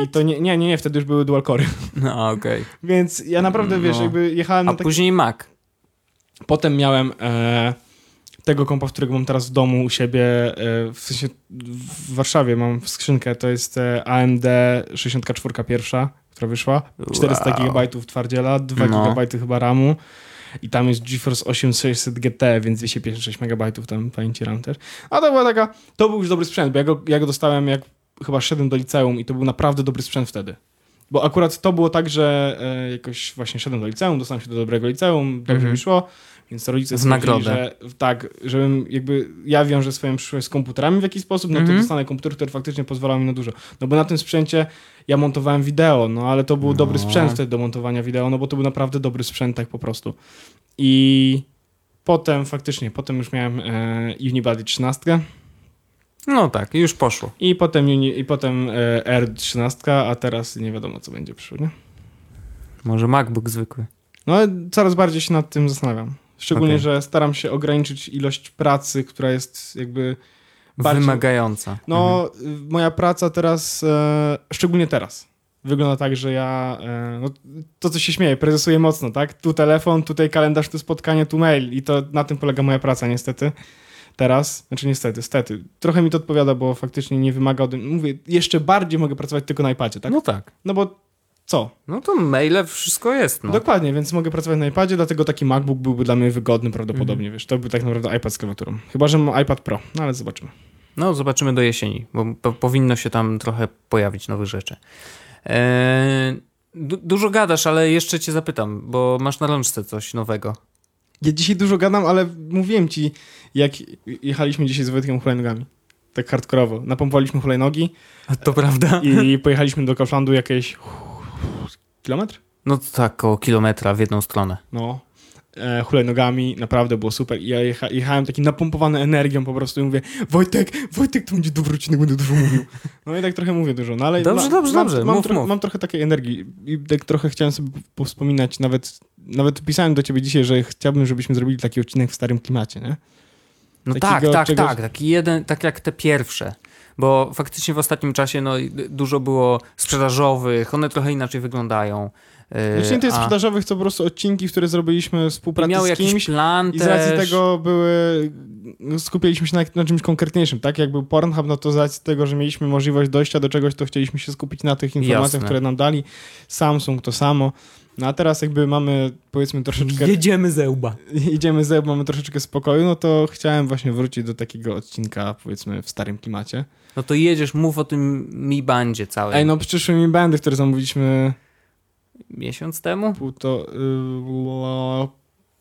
Speaker 1: I to nie, nie, nie, nie, wtedy już były dual core.
Speaker 2: No okej. <laughs>
Speaker 1: Więc ja naprawdę, wiesz,
Speaker 2: No.
Speaker 1: jakby jechałem
Speaker 2: A
Speaker 1: na taki...
Speaker 2: później Mac.
Speaker 1: Potem miałem e, tego kompa, którego mam teraz w domu u siebie, e, w sensie w Warszawie mam skrzynkę, to jest e, AMD 64 pierwsza, która wyszła. 400
Speaker 2: Wow.
Speaker 1: GB twardziela, 2
Speaker 2: No.
Speaker 1: GB chyba RAMu. I tam jest GeForce 8600 GT, więc 256 MB tam pamięci RAM też. A to była taka, to był już dobry sprzęt, bo ja go, ja go dostałem jak chyba szedłem do liceum i to był naprawdę dobry sprzęt wtedy. Bo akurat to było tak, że e, jakoś właśnie szedłem do liceum, dostałem się do dobrego liceum, dobrze
Speaker 2: Mhm.
Speaker 1: mi szło, więc rodzice
Speaker 2: W nagrodę.
Speaker 1: że tak, żebym jakby ja wiążę swoją przyszłość z komputerami w jakiś sposób, no to
Speaker 2: Mhm.
Speaker 1: dostanę komputer, który faktycznie pozwalał mi na dużo. No bo na tym sprzęcie ja montowałem wideo, no ale to był dobry
Speaker 2: No.
Speaker 1: sprzęt wtedy do montowania wideo, no bo to był naprawdę dobry sprzęt tak po prostu. I potem faktycznie, potem już miałem e, Unibody 13
Speaker 2: No tak, już poszło.
Speaker 1: i potem, Uni, i potem e, R13, a teraz nie wiadomo co będzie przyszło, nie?
Speaker 2: Może MacBook zwykły.
Speaker 1: No ale coraz bardziej się nad tym zastanawiam. Szczególnie,
Speaker 2: Okej.
Speaker 1: że staram się ograniczyć ilość pracy, która jest jakby Bardziej-
Speaker 2: Wymagająca.
Speaker 1: No, y, moja praca teraz, e, szczególnie teraz, wygląda tak, że ja, e, no, to co się śmieje, prezesuję mocno, tak? Tu telefon, tutaj kalendarz, tu spotkanie, tu mail i to na tym polega moja praca niestety. Teraz, znaczy niestety, stety. Trochę mi to odpowiada, bo faktycznie nie wymaga ode mnie, mówię, jeszcze bardziej mogę pracować tylko na iPadzie, tak?
Speaker 2: No tak.
Speaker 1: No bo co?
Speaker 2: No to maile, wszystko jest, no.
Speaker 1: Dokładnie, więc mogę pracować na iPadzie, dlatego taki MacBook byłby dla mnie wygodny prawdopodobnie,
Speaker 2: Mhm.
Speaker 1: wiesz, to by tak naprawdę iPad z klawiaturą. Chyba, że mam iPad Pro, no ale zobaczymy.
Speaker 2: No, zobaczymy do jesieni, bo po, powinno się tam trochę pojawić nowych rzeczy. Eee, du dużo gadasz, ale jeszcze cię zapytam, bo masz na rączce coś nowego.
Speaker 1: Ja dzisiaj dużo gadam, ale mówiłem ci, jak jechaliśmy dzisiaj z Wojtkiem hulajnogami. Tak hardkorowo. Napompowaliśmy hulajnogi
Speaker 2: To prawda?
Speaker 1: i pojechaliśmy do Kauflandu jakieś kilometr?
Speaker 2: No tak, koło kilometra w jedną stronę.
Speaker 1: No. E, hulajnogami, naprawdę było super. I ja jecha, jechałem taki napompowany energią po prostu i mówię Wojtek, Wojtek, to będzie dobry odcinek, będę dużo mówił. No i tak trochę mówię dużo, no ale
Speaker 2: Dobrze, dobrze,
Speaker 1: mam,
Speaker 2: dobrze,
Speaker 1: Mam,
Speaker 2: mów,
Speaker 1: tro-
Speaker 2: mów.
Speaker 1: mam trochę takiej energii i tak trochę chciałem sobie powspominać, nawet, nawet pisałem do ciebie dzisiaj, że chciałbym, żebyśmy zrobili taki odcinek w starym klimacie, nie?
Speaker 2: No
Speaker 1: Takiego
Speaker 2: tak, tak,
Speaker 1: czegoś-
Speaker 2: tak. Taki jeden, tak jak te pierwsze. Bo faktycznie w ostatnim czasie no, dużo było sprzedażowych, one trochę inaczej wyglądają. Yy,
Speaker 1: Znaczy nie tyle sprzedażowych, co po prostu odcinki, które zrobiliśmy współpracy
Speaker 2: miał
Speaker 1: z
Speaker 2: jakiś
Speaker 1: kimś.
Speaker 2: plan
Speaker 1: I z racji
Speaker 2: też.
Speaker 1: tego były, no, skupialiśmy się na, na czymś konkretniejszym, tak? Jak był Pornhub, no to z racji tego, że mieliśmy możliwość dojścia do czegoś, to chcieliśmy się skupić na tych informacjach,
Speaker 2: Jasne.
Speaker 1: które nam dali. Samsung to samo. No a teraz jakby mamy, powiedzmy, troszeczkę,
Speaker 2: Jedziemy ze łba. <laughs>
Speaker 1: idziemy ze mamy troszeczkę spokoju, no to chciałem właśnie wrócić do takiego odcinka, powiedzmy, w starym klimacie.
Speaker 2: No to jedziesz, mów o tym Mi Bandzie całym.
Speaker 1: Ej, no przyszły mi bandy, które zamówiliśmy
Speaker 2: Miesiąc temu?
Speaker 1: półto... Yy,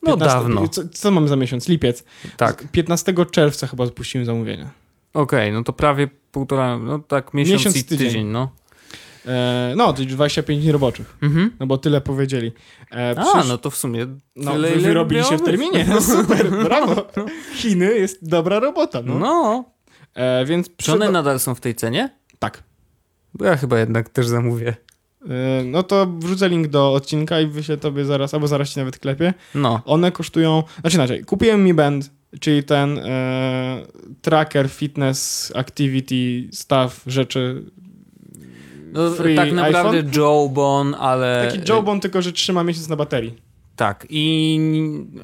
Speaker 2: No dawno.
Speaker 1: Co, co mamy za miesiąc? Lipiec.
Speaker 2: Tak.
Speaker 1: 15 czerwca chyba spuściłem zamówienie.
Speaker 2: Okej, no to prawie półtora, no tak miesiąc,
Speaker 1: Miesiąc,
Speaker 2: i
Speaker 1: tydzień.
Speaker 2: tydzień, no.
Speaker 1: E, no, to już 25 dni roboczych.
Speaker 2: Mhm.
Speaker 1: No bo tyle powiedzieli. E,
Speaker 2: A,
Speaker 1: przysz-
Speaker 2: no to w sumie
Speaker 1: no
Speaker 2: tyle,
Speaker 1: wy w terminie. No, super, <laughs> brawo. Chiny jest dobra robota.
Speaker 2: No,
Speaker 1: No. E, więc
Speaker 2: czy one nadal są w tej cenie?
Speaker 1: Tak.
Speaker 2: Bo ja chyba jednak też zamówię.
Speaker 1: E, no to wrzucę link do odcinka i wyślę tobie zaraz, albo zaraz ci nawet klepie.
Speaker 2: No,
Speaker 1: One kosztują, znaczy inaczej, kupiłem Mi Band, czyli ten e, tracker, fitness, activity, stuff, rzeczy.
Speaker 2: no
Speaker 1: Free
Speaker 2: tak naprawdę
Speaker 1: iPhone?
Speaker 2: Jawbone, ale...
Speaker 1: Taki Jawbone, tylko że trzyma miesiąc na baterii.
Speaker 2: Tak, i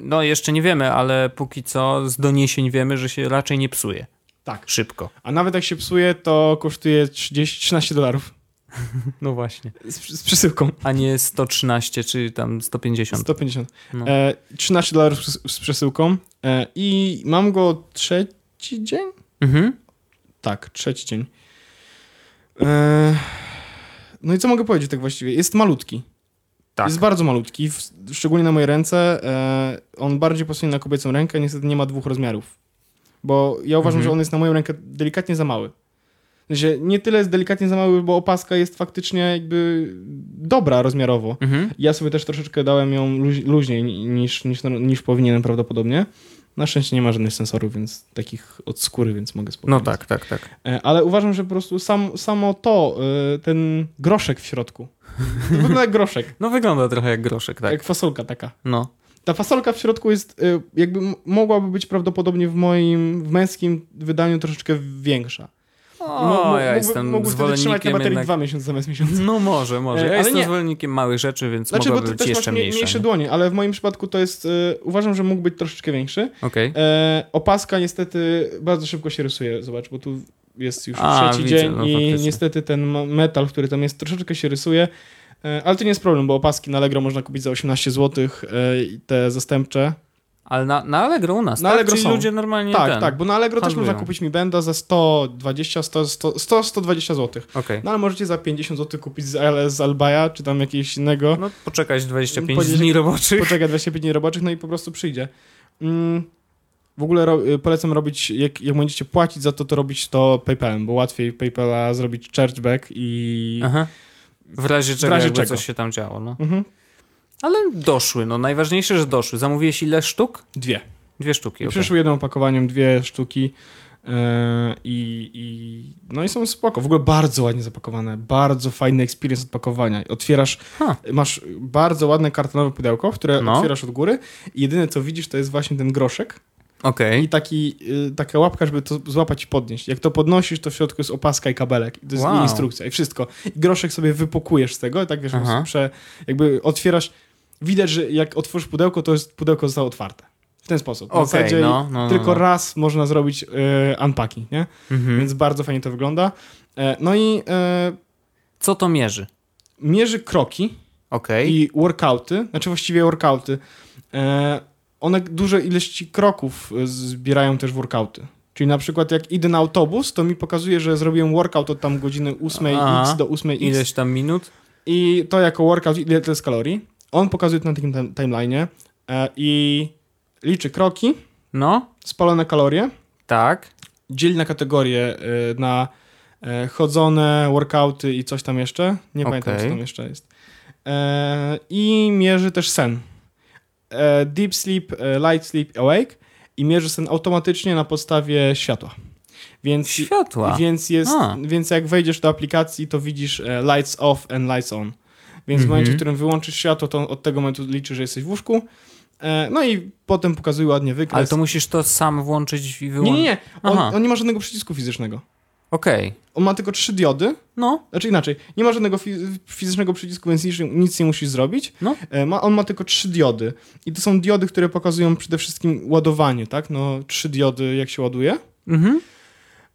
Speaker 2: no jeszcze nie wiemy, ale póki co z doniesień wiemy, że się raczej nie psuje.
Speaker 1: Tak.
Speaker 2: Szybko.
Speaker 1: A nawet jak się psuje, to kosztuje 30, 13 dolarów <laughs>
Speaker 2: No właśnie.
Speaker 1: z, z przesyłką.
Speaker 2: A nie 113 czy tam 150.
Speaker 1: 150.
Speaker 2: No.
Speaker 1: E, 13 dolarów z, z przesyłką. E, I mam go trzeci dzień?
Speaker 2: Mhm.
Speaker 1: Tak, trzeci dzień. E, no i co mogę powiedzieć tak właściwie? Jest malutki.
Speaker 2: Tak.
Speaker 1: Jest bardzo malutki, w, szczególnie na moje ręce. E, on bardziej pasuje na kobiecą rękę, niestety nie ma dwóch rozmiarów. Bo ja uważam,
Speaker 2: Mhm.
Speaker 1: że on jest na moją rękę delikatnie za mały. Sensie, nie tyle jest delikatnie za mały, bo opaska jest faktycznie jakby dobra rozmiarowo.
Speaker 2: Mhm.
Speaker 1: Ja sobie też troszeczkę dałem ją luź, luźniej niż, niż, niż powinienem prawdopodobnie. Na szczęście nie ma żadnych sensorów, więc takich od skóry, więc mogę spokojnie.
Speaker 2: No tak, tak, tak.
Speaker 1: E, Ale uważam, że po prostu sam, samo to, e, ten groszek w środku. To wygląda jak groszek, <laughs>
Speaker 2: No wygląda trochę jak groszek, tak.
Speaker 1: jak fasolka taka.
Speaker 2: No.
Speaker 1: Ta fasolka w środku jest, e, jakby mogłaby być prawdopodobnie w moim, w męskim wydaniu troszeczkę większa.
Speaker 2: O, ja jestem
Speaker 1: mógłby na
Speaker 2: zwolennikiem
Speaker 1: baterii
Speaker 2: jednak...
Speaker 1: dwa miesiące zamiast miesiąca.
Speaker 2: No może, może.
Speaker 1: E,
Speaker 2: Ja
Speaker 1: ale
Speaker 2: jestem
Speaker 1: nie.
Speaker 2: zwolennikiem małych rzeczy, więc
Speaker 1: Znaczy,
Speaker 2: mogłaby być jeszcze mniejsza.
Speaker 1: mniejsze
Speaker 2: nie?
Speaker 1: dłonie, ale w moim przypadku to jest, e, uważam, że mógł być troszeczkę większy.
Speaker 2: Okej.
Speaker 1: E, opaska niestety bardzo szybko się rysuje, zobacz, bo tu jest już
Speaker 2: A,
Speaker 1: trzeci
Speaker 2: widzę,
Speaker 1: dzień
Speaker 2: no
Speaker 1: i niestety ten metal, który tam jest, troszeczkę się rysuje. E, Ale to nie jest problem, bo opaski na Allegro można kupić za 18 zł, e, te zastępcze.
Speaker 2: Ale na, na Allegro u nas,
Speaker 1: Na
Speaker 2: tak?
Speaker 1: Allegro
Speaker 2: Czyli
Speaker 1: są.
Speaker 2: ludzie normalnie
Speaker 1: tak,
Speaker 2: ten...
Speaker 1: tak, bo na Allegro też
Speaker 2: handlują.
Speaker 1: można kupić Mi Benda za 120, 100, 100, 100 120 zł.
Speaker 2: Okej.
Speaker 1: No ale możecie za 50 zł kupić z, z Albaja, czy tam jakiegoś innego.
Speaker 2: No poczekać 25
Speaker 1: Powiedzieć-
Speaker 2: dni roboczych.
Speaker 1: Poczeka 25 dni roboczych, no i po prostu przyjdzie. Mm, w ogóle ro, y, polecam robić, jak, jak będziecie płacić za to, to robić to PayPalem, bo łatwiej PayPala zrobić chargeback i...
Speaker 2: Aha. W razie czego,
Speaker 1: razie
Speaker 2: jakby
Speaker 1: czego.
Speaker 2: coś się tam działo, no.
Speaker 1: Mhm.
Speaker 2: Ale doszły, no najważniejsze, że doszły. Zamówiłeś ile sztuk?
Speaker 1: Dwie.
Speaker 2: Dwie sztuki,
Speaker 1: I
Speaker 2: okej.
Speaker 1: przyszły jednym opakowaniem dwie sztuki yy, i, i no i są spoko. W ogóle bardzo ładnie zapakowane, bardzo fajny experience odpakowania. Otwierasz,
Speaker 2: Ha.
Speaker 1: masz bardzo ładne kartonowe pudełko, które
Speaker 2: No.
Speaker 1: otwierasz od góry i jedyne co widzisz to jest właśnie ten groszek
Speaker 2: Okej.
Speaker 1: i taki, y, taka łapka, żeby to złapać i podnieść. Jak to podnosisz, to w środku jest opaska i kabelek. I to jest
Speaker 2: Wow.
Speaker 1: instrukcja i wszystko. I groszek sobie wypokujesz z tego tak wiesz, prze, jakby otwierasz, widać, że jak otworzysz pudełko, to jest pudełko zostało otwarte. W ten sposób. W
Speaker 2: Okej,
Speaker 1: zasadzie
Speaker 2: no, no, no,
Speaker 1: tylko
Speaker 2: no.
Speaker 1: raz można zrobić y, unpacking, nie?
Speaker 2: Mhm.
Speaker 1: Więc bardzo fajnie to wygląda. E, no i e,
Speaker 2: Co to mierzy?
Speaker 1: mierzy kroki
Speaker 2: Okej.
Speaker 1: i workouty, znaczy właściwie workouty. E, one duże ilości kroków e, zbierają też workouty. Czyli na przykład jak idę na autobus, to mi pokazuje, że zrobiłem workout od tam godziny 8x
Speaker 2: Aha.
Speaker 1: do 8x
Speaker 2: Ileś tam minut?
Speaker 1: i to jako workout ile to jest kalorii. On pokazuje to na takim tim- timeline'ie e, i liczy kroki,
Speaker 2: No,
Speaker 1: spalone kalorie,
Speaker 2: tak.
Speaker 1: dzieli na kategorie y, na e, chodzone, workouty i coś tam jeszcze. Nie pamiętam, co tam jeszcze jest. E, I mierzy też sen. E, deep sleep, e, light sleep, awake. I mierzy sen automatycznie na podstawie światła. Więc,
Speaker 2: Światła.
Speaker 1: więc, jest,
Speaker 2: A.
Speaker 1: więc jak wejdziesz do aplikacji, to widzisz e, lights off and lights on. Więc w
Speaker 2: Mhm.
Speaker 1: momencie, w którym wyłączysz światło, to od tego momentu liczy, że jesteś w łóżku. No i potem pokazuje ładnie wykres.
Speaker 2: Ale to musisz to sam włączyć i
Speaker 1: Nie,
Speaker 2: wyłączyć?
Speaker 1: nie, nie. On,
Speaker 2: Aha.
Speaker 1: on nie ma żadnego przycisku fizycznego.
Speaker 2: Okej.
Speaker 1: On ma tylko trzy diody.
Speaker 2: No,
Speaker 1: Znaczy inaczej, nie ma żadnego fi- fizycznego przycisku, więc nic, nic nie musisz zrobić.
Speaker 2: No.
Speaker 1: E, Ma, on ma tylko trzy diody. I to są diody, które pokazują przede wszystkim ładowanie, tak? No, trzy diody, jak się ładuje.
Speaker 2: mhm.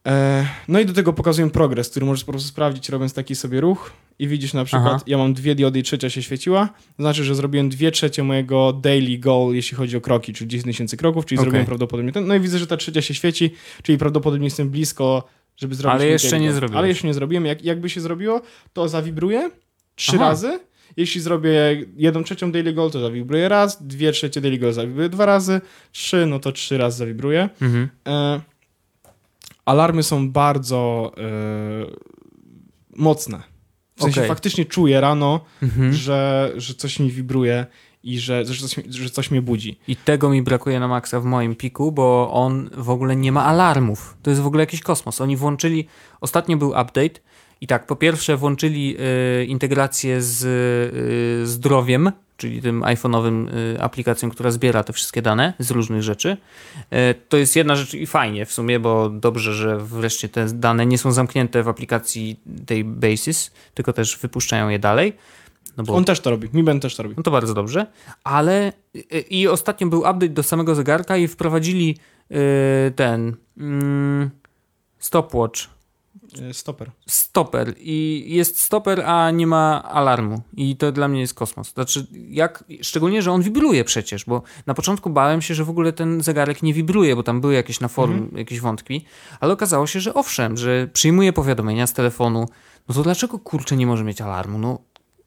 Speaker 1: E, no i do tego pokazują progres, który możesz po prostu sprawdzić, robiąc taki sobie ruch. I widzisz na przykład,
Speaker 2: Aha.
Speaker 1: ja mam dwie diody i trzecia się świeciła. Znaczy, że zrobiłem dwie trzecie mojego daily goal, jeśli chodzi o kroki, czyli 10 tysięcy kroków, czyli
Speaker 2: Okej.
Speaker 1: zrobiłem prawdopodobnie ten. No i widzę, że ta trzecia się świeci, czyli prawdopodobnie jestem blisko, żeby zrobić.
Speaker 2: Ale jeszcze nie
Speaker 1: goal.
Speaker 2: zrobiłeś.
Speaker 1: Ale jeszcze nie zrobiłem. Jak, jakby się zrobiło, to zawibruje trzy
Speaker 2: Aha.
Speaker 1: razy. Jeśli zrobię jedną trzecią daily goal, to zawibruje raz, dwie trzecie daily goal zawibruje dwa razy, trzy, no to trzy razy zawibruje.
Speaker 2: Mhm.
Speaker 1: E, alarmy są bardzo e, mocne. W sensie
Speaker 2: Okej.
Speaker 1: faktycznie czuję rano,
Speaker 2: Mhm.
Speaker 1: że, że coś mi wibruje i że, że, coś, że coś mnie budzi.
Speaker 2: I tego mi brakuje na maksa w moim piku, bo on w ogóle nie ma alarmów. To jest w ogóle jakiś kosmos. Oni włączyli, ostatnio był update i tak, po pierwsze włączyli y, integrację z y, zdrowiem, czyli tym iPhone'owym y, aplikacją, która zbiera te wszystkie dane z różnych rzeczy. Y, to jest jedna rzecz i fajnie w sumie, bo dobrze, że wreszcie te dane nie są zamknięte w aplikacji tej Basis, tylko też wypuszczają je dalej. No bo
Speaker 1: On też to robi, Mi Ben też to robi.
Speaker 2: no to bardzo dobrze, ale i, i ostatnio był update do samego zegarka i wprowadzili y, ten mm, stopwatch,
Speaker 1: E, Stoper.
Speaker 2: stoper i jest stoper, a nie ma alarmu i to dla mnie jest kosmos. Znaczy, jak, szczególnie, że on wibruje przecież, bo na początku bałem się, że w ogóle ten zegarek nie wibruje, bo tam były jakieś na forum jakieś wątki, ale okazało się, że owszem, że przyjmuje powiadomienia z telefonu, no to dlaczego kurczę nie może mieć alarmu? No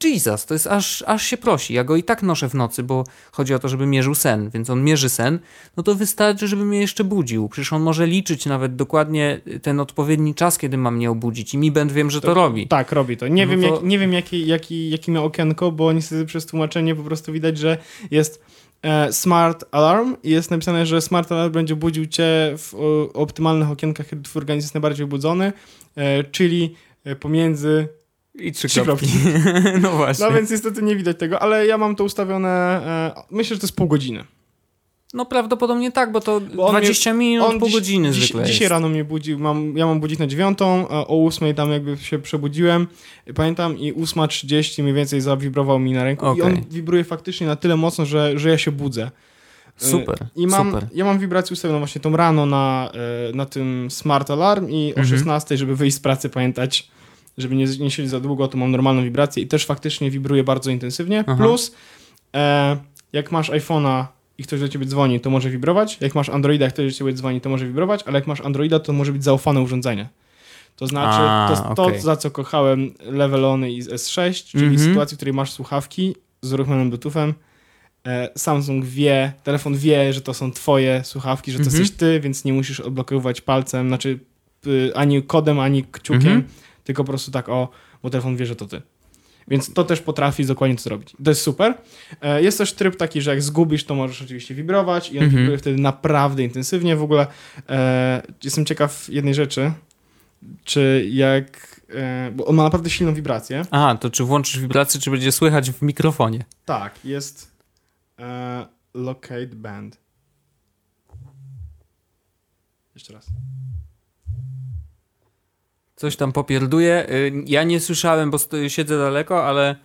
Speaker 2: Jesus, to jest aż, aż się prosi. Ja go i tak noszę w nocy, bo chodzi o to, żeby mierzył sen, więc on mierzy sen, no to wystarczy, żeby mnie jeszcze budził. Przecież on może liczyć nawet dokładnie ten odpowiedni czas, kiedy ma mnie obudzić i mi będę wiem, że to, robi.
Speaker 1: Tak, robi to. Nie
Speaker 2: No
Speaker 1: wiem,
Speaker 2: to-
Speaker 1: jak, nie wiem jaki, jaki, jaki ma okienko, bo niestety przez tłumaczenie po prostu widać, że jest e, smart alarm i jest napisane, że smart alarm będzie budził cię w o, optymalnych okienkach, kiedy twój organizm jest najbardziej budzony, e, czyli e, pomiędzy...
Speaker 2: I trzy,
Speaker 1: Trzy
Speaker 2: kropki. <laughs> no właśnie.
Speaker 1: No więc niestety nie widać tego, ale ja mam to ustawione, e, myślę, że to jest pół godziny.
Speaker 2: No prawdopodobnie tak, bo to
Speaker 1: on
Speaker 2: 20 minut, pół
Speaker 1: dziś-
Speaker 2: godziny
Speaker 1: dziś,
Speaker 2: zwykle
Speaker 1: Dzisiaj
Speaker 2: jest.
Speaker 1: rano mnie budził, mam, ja mam budzić na dziewiątą, a o ósmej tam jakby się przebudziłem, pamiętam i 8.30 mniej więcej zawibrował mi na ręku i
Speaker 2: Okej.
Speaker 1: on wibruje faktycznie na tyle mocno, że, że ja się budzę.
Speaker 2: Super,
Speaker 1: I mam,
Speaker 2: super.
Speaker 1: ja mam wibrację ustawioną właśnie tą rano na, e, na tym smart alarm i o
Speaker 2: Mhm.
Speaker 1: 16, żeby wyjść z pracy, pamiętać, żeby nie, nie siedzieć za długo, to mam normalną wibrację i też faktycznie wibruje bardzo intensywnie.
Speaker 2: Aha.
Speaker 1: Plus, e, jak masz iPhone'a i ktoś do ciebie dzwoni, to może wibrować. Jak masz Androida i ktoś do ciebie dzwoni, to może wibrować, ale jak masz Androida, to może być zaufane urządzenie. To znaczy,
Speaker 2: A,
Speaker 1: to to, za co kochałem Levelony i S6, czyli
Speaker 2: Mhm.
Speaker 1: sytuacji, w której masz słuchawki z uruchomionym Bluetoothem, e, Samsung wie, telefon wie, że to są twoje słuchawki, że to
Speaker 2: Mhm.
Speaker 1: jesteś ty, więc nie musisz odblokowywać palcem, znaczy y, ani kodem, ani kciukiem,
Speaker 2: Mhm.
Speaker 1: Tylko po prostu tak o, bo telefon wie, że to ty. Więc to też potrafi dokładnie to zrobić. To jest super. E, Jest też tryb taki, że jak zgubisz, to możesz oczywiście wibrować i on
Speaker 2: Mhm.
Speaker 1: wibruje wtedy naprawdę intensywnie. W ogóle e, jestem ciekaw jednej rzeczy, czy jak... E, bo on ma naprawdę silną wibrację.
Speaker 2: Aha, to czy włączysz wibrację, czy będzie słychać w mikrofonie?
Speaker 1: Tak, jest e, locate band. Jeszcze raz.
Speaker 2: Coś tam popierduje. Y, Ja nie słyszałem, bo siedzę daleko, ale,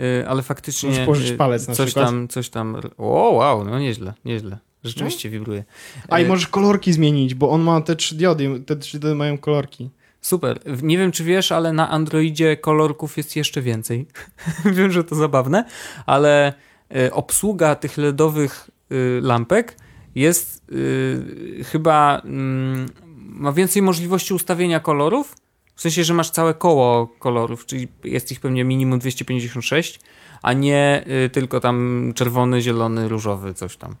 Speaker 2: y, ale faktycznie.
Speaker 1: Możesz położyć
Speaker 2: y,
Speaker 1: palec na
Speaker 2: coś
Speaker 1: przykład.
Speaker 2: tam, coś tam. O, wow, no nieźle, nieźle. Rzeczywiście wibruje.
Speaker 1: A i możesz kolorki zmienić, bo on ma te trzy diody. Te trzy diody mają kolorki.
Speaker 2: Super. Nie wiem, czy wiesz, ale na Androidzie kolorków jest jeszcze więcej. <laughs> wiem, że to zabawne, ale obsługa tych LEDowych lampek jest chyba. mm, ma więcej możliwości ustawienia kolorów. W sensie, że masz całe koło kolorów, czyli jest ich pewnie minimum 256, a nie y, tylko tam czerwony, zielony, różowy, coś tam.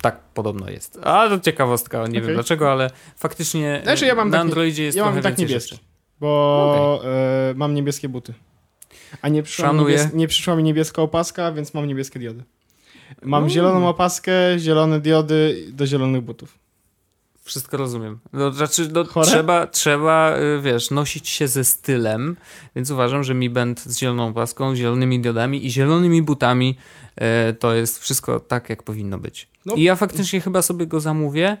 Speaker 2: Tak podobno jest. A to ciekawostka, nie wiem
Speaker 1: Okej.
Speaker 2: dlaczego, ale faktycznie y,
Speaker 1: Znaczy, ja mam
Speaker 2: na
Speaker 1: tak-
Speaker 2: Androidzie jest
Speaker 1: ja mam
Speaker 2: trochę
Speaker 1: tak
Speaker 2: więcej
Speaker 1: niebieski.
Speaker 2: rzeczy.
Speaker 1: Bo e, mam niebieskie buty. A nie przyszła, niebies- nie przyszła mi niebieska opaska, więc mam niebieskie diody. Mam
Speaker 2: Mm.
Speaker 1: zieloną opaskę, zielone diody do zielonych butów.
Speaker 2: Wszystko rozumiem. No, znaczy, no, trzeba, trzeba, y, wiesz, nosić się ze stylem, więc uważam, że Mi Band z zieloną paską, zielonymi diodami i zielonymi butami e, to jest wszystko tak, jak powinno być.
Speaker 1: No.
Speaker 2: I ja faktycznie chyba sobie go zamówię,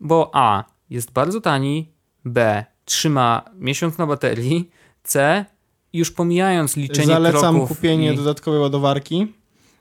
Speaker 2: bo A, jest bardzo tani, B, trzyma miesiąc na baterii, C, już pomijając liczenie
Speaker 1: Zalecam
Speaker 2: kroków
Speaker 1: kupienie
Speaker 2: i...
Speaker 1: dodatkowej ładowarki.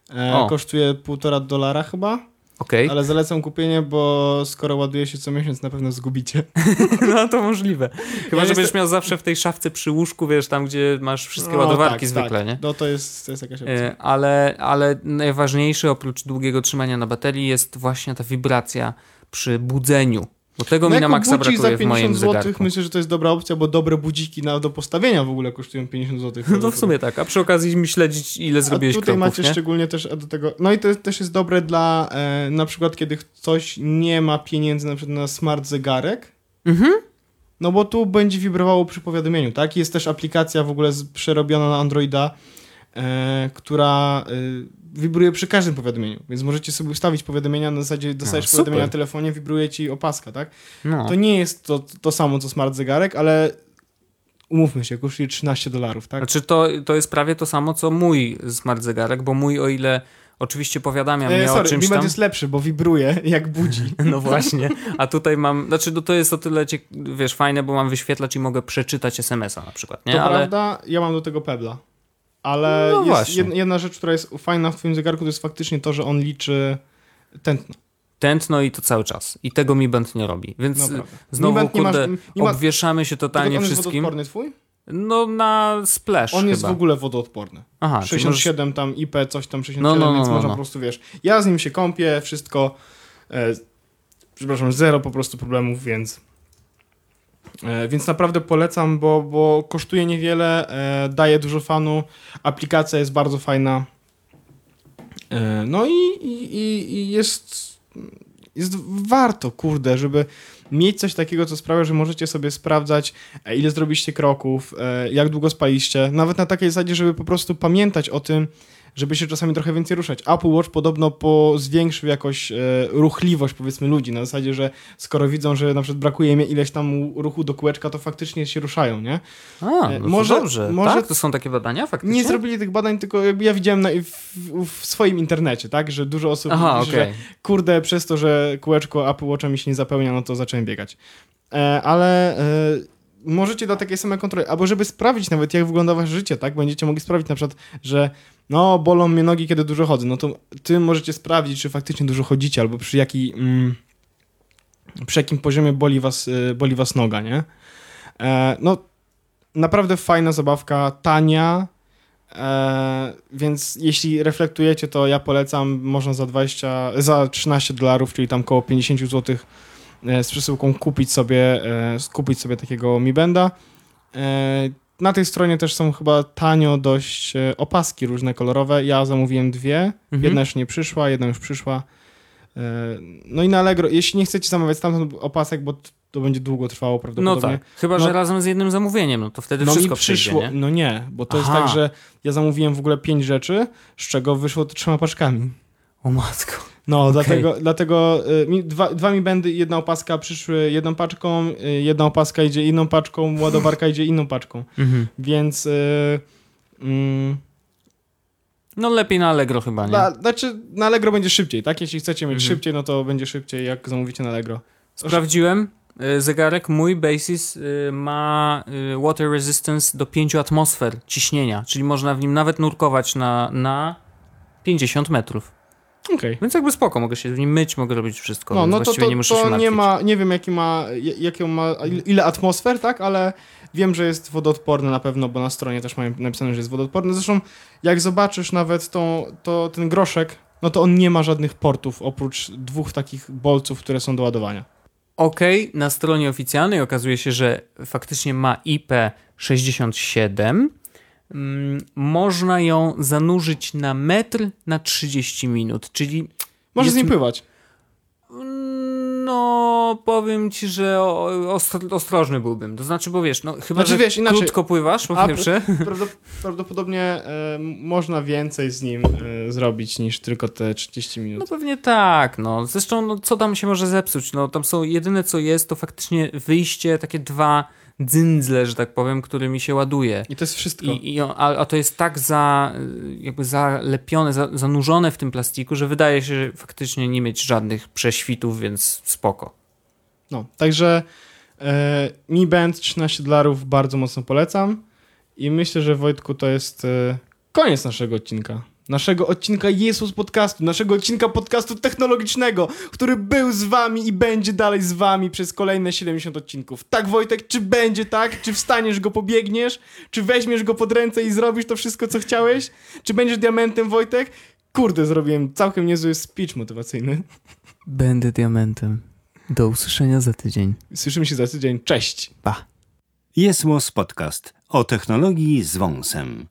Speaker 1: E, kosztuje półtora dolara chyba,
Speaker 2: Okej,
Speaker 1: ale zalecam kupienie, bo skoro ładuje się co miesiąc, na pewno zgubicie. <laughs>
Speaker 2: no to możliwe. Chyba,
Speaker 1: Ja
Speaker 2: że będziesz miał zawsze w tej szafce przy łóżku, wiesz, tam gdzie masz wszystkie
Speaker 1: No,
Speaker 2: ładowarki
Speaker 1: tak,
Speaker 2: zwykle,
Speaker 1: tak.
Speaker 2: nie?
Speaker 1: No to jest, to jest jakaś opcja.
Speaker 2: E, Ale, ale najważniejsze oprócz długiego trzymania na baterii jest właśnie ta wibracja przy budzeniu. Bo tego mi na maksa brakuje w moim
Speaker 1: 50 zł
Speaker 2: zegarku.
Speaker 1: myślę, że to jest dobra opcja, bo dobre budziki na, do postawienia w ogóle kosztują 50 zł. <laughs>
Speaker 2: No w sumie tak, a przy okazji mi śledzić ile zrobiłeś
Speaker 1: A tutaj
Speaker 2: kroków,
Speaker 1: macie
Speaker 2: nie?
Speaker 1: szczególnie też do tego. No i to też jest dobre dla e, na przykład, kiedy ktoś nie ma pieniędzy na przykład na smart zegarek.
Speaker 2: Mhm.
Speaker 1: No bo tu będzie wibrowało przy powiadomieniu, tak? Jest też aplikacja w ogóle z, przerobiona na Androida, e, która e, wibruje przy każdym powiadomieniu. Więc możecie sobie ustawić powiadomienia na zasadzie dostajesz
Speaker 2: super.
Speaker 1: powiadomienia na telefonie, wibruje ci opaska, tak?
Speaker 2: No.
Speaker 1: To nie jest to, to samo co smart zegarek, ale umówmy się, kosztuje 13 dolarów, tak?
Speaker 2: Znaczy to, to jest prawie to samo co mój smart zegarek, bo mój o ile oczywiście powiadamia mnie
Speaker 1: E,
Speaker 2: o
Speaker 1: sorry,
Speaker 2: czymś
Speaker 1: Mi Band
Speaker 2: tam...
Speaker 1: jest lepszy, bo wibruje jak budzi. <laughs>
Speaker 2: No właśnie, a tutaj mam, znaczy no to jest o tyle, wiesz, fajne, bo mam wyświetlacz i mogę przeczytać SMS-a na przykład, nie?
Speaker 1: To
Speaker 2: Ale
Speaker 1: prawda, ja mam do tego Pebla. Ale
Speaker 2: No
Speaker 1: jest
Speaker 2: właśnie.
Speaker 1: jedna, rzecz, która jest fajna w twoim zegarku, to jest faktycznie to, że on liczy tętno.
Speaker 2: tętno i to cały czas. I tego mi Band nie robi, więc
Speaker 1: Naprawdę.
Speaker 2: znowu,
Speaker 1: Mi
Speaker 2: kurde,
Speaker 1: masz- nie ma-
Speaker 2: obwieszamy się totalnie
Speaker 1: on jest
Speaker 2: wszystkim.
Speaker 1: wodoodporny twój?
Speaker 2: No na splash
Speaker 1: On
Speaker 2: chyba.
Speaker 1: jest w ogóle wodoodporny.
Speaker 2: Aha, czyli
Speaker 1: 67 tam IP, coś tam 67,
Speaker 2: No, no, no,
Speaker 1: więc
Speaker 2: no,
Speaker 1: można
Speaker 2: no.
Speaker 1: po prostu, wiesz, ja z nim się kąpię, wszystko, e, przepraszam, zero po prostu problemów, więc więc naprawdę polecam, bo, bo kosztuje niewiele, e, daje dużo fanu, aplikacja jest bardzo fajna, e, no i, i, i, jest, jest warto, kurde, żeby mieć coś takiego, co sprawia, że możecie sobie sprawdzać, e, ile zrobiliście kroków, e, jak długo spaliście, nawet na takiej zasadzie, żeby po prostu pamiętać o tym, żeby się czasami trochę więcej ruszać. Apple Watch podobno po, zwiększył jakoś e, ruchliwość, powiedzmy, ludzi, na zasadzie, że skoro widzą, że na przykład brakuje im ileś tam ruchu do kółeczka, to faktycznie się ruszają, nie?
Speaker 2: A, no to
Speaker 1: może-
Speaker 2: dobrze.
Speaker 1: może-
Speaker 2: Tak? To są takie badania faktycznie?
Speaker 1: Nie zrobili tych badań, tylko jakby ja widziałem na, w, w swoim internecie, tak, że dużo osób
Speaker 2: Aha,
Speaker 1: pisze,
Speaker 2: okej.
Speaker 1: że kurde, przez to, że kółeczko Apple Watcha mi się nie zapełnia, no to zacząłem biegać. E, ale e, możecie do takiej samej kontroli, albo żeby sprawdzić nawet, jak wygląda wasze życie, tak? Będziecie mogli sprawdzić na przykład, że no, bolą mnie nogi, kiedy dużo chodzę, no to tym możecie sprawdzić, czy faktycznie dużo chodzicie, albo przy jaki... Mm, przy jakim poziomie boli was, y, boli was noga, nie? E, no, naprawdę fajna zabawka, tania, e, więc jeśli reflektujecie, to ja polecam, można za 20, za 13 dolarów, czyli tam około 50 zł e, z przesyłką kupić sobie, e, kupić sobie takiego Mi Benda. E, na tej stronie też są chyba tanio dość e, opaski różne kolorowe. Ja zamówiłem dwie.
Speaker 2: Mhm.
Speaker 1: Jedna jeszcze nie przyszła, jedna już przyszła. E, No i na Allegro, jeśli nie chcecie zamawiać stamtąd opasek, bo to będzie długo trwało
Speaker 2: No
Speaker 1: prawdopodobnie.
Speaker 2: tak, chyba,
Speaker 1: No-
Speaker 2: że razem z jednym zamówieniem, no to wtedy
Speaker 1: No
Speaker 2: wszystko
Speaker 1: mi przyszło,
Speaker 2: przyjdzie, nie?
Speaker 1: no nie, bo to jest
Speaker 2: Aha.
Speaker 1: tak, że ja zamówiłem w ogóle pięć rzeczy, z czego wyszło to trzema paczkami.
Speaker 2: O matko.
Speaker 1: No, dlatego, dlatego y, dwa, dwa mi będy, jedna opaska przyszły jedną paczką, y, jedna opaska idzie inną paczką, ładowarka idzie inną paczką.
Speaker 2: Mhm.
Speaker 1: Więc y, mm,
Speaker 2: No lepiej na Allegro chyba, nie?
Speaker 1: na, znaczy na Allegro będzie szybciej, tak? Jeśli chcecie mieć
Speaker 2: Mhm.
Speaker 1: szybciej, no to będzie szybciej, jak zamówicie na Allegro.
Speaker 2: Sprawdziłem, y, zegarek mój Basis ma water resistance do 5 atmosfer ciśnienia, czyli można w nim nawet nurkować na, na 50 metrów.
Speaker 1: Okej.
Speaker 2: Więc jakby spoko, mogę się w nim myć, mogę robić wszystko,
Speaker 1: No, no to, to,
Speaker 2: nie muszę się
Speaker 1: to
Speaker 2: martwić.
Speaker 1: nie ma, nie wiem jaki ma, j- jakie on ma, ile atmosfer, tak, ale wiem, że jest wodoodporny na pewno, bo na stronie też mają napisane, że jest wodoodporny. Zresztą jak zobaczysz nawet tą, to, ten groszek, no to on nie ma żadnych portów oprócz dwóch takich bolców, które są do ładowania.
Speaker 2: Okej, na stronie oficjalnej okazuje się, że faktycznie ma IP67. Mm, można ją zanurzyć na metr na 30 minut, czyli
Speaker 1: Możesz
Speaker 2: Jest-
Speaker 1: z nim pływać.
Speaker 2: No, powiem ci, że ostro, ostrożny byłbym. To znaczy, bo wiesz, no chyba,
Speaker 1: Znaczy,
Speaker 2: że
Speaker 1: wiesz, inaczej-
Speaker 2: krótko pływasz, po
Speaker 1: A,
Speaker 2: pierwsze. <laughs>
Speaker 1: Prawdop- prawdopodobnie e, można więcej z nim e, zrobić niż tylko te 30 minut.
Speaker 2: No pewnie tak, no. Zresztą, no, co tam się może zepsuć? No, tam są, jedyne co jest, to faktycznie wyjście, takie dwa dzyndzle, że tak powiem, którymi się ładuje.
Speaker 1: I to jest wszystko.
Speaker 2: I, i, a, a to jest tak za, jakby zalepione, za, zanurzone w tym plastiku, że wydaje się że faktycznie nie mieć żadnych prześwitów, więc spoko.
Speaker 1: No, także e, Mi Band 13 dolarów bardzo mocno polecam i myślę, że Wojtku to jest e, koniec naszego odcinka. Naszego odcinka Jesus Podcastu, naszego odcinka podcastu technologicznego, który był z wami i będzie dalej z wami przez kolejne 70 odcinków. Tak Wojtek, czy będzie tak? Czy wstaniesz go, pobiegniesz? Czy weźmiesz go pod ręce i zrobisz to wszystko, co chciałeś? Czy będziesz diamentem, Wojtek? Kurde, zrobiłem całkiem niezły speech motywacyjny.
Speaker 2: Będę diamentem. Do usłyszenia za tydzień.
Speaker 1: Słyszymy się za tydzień. Cześć!
Speaker 2: Pa.
Speaker 3: Jest Podcast o technologii z wąsem.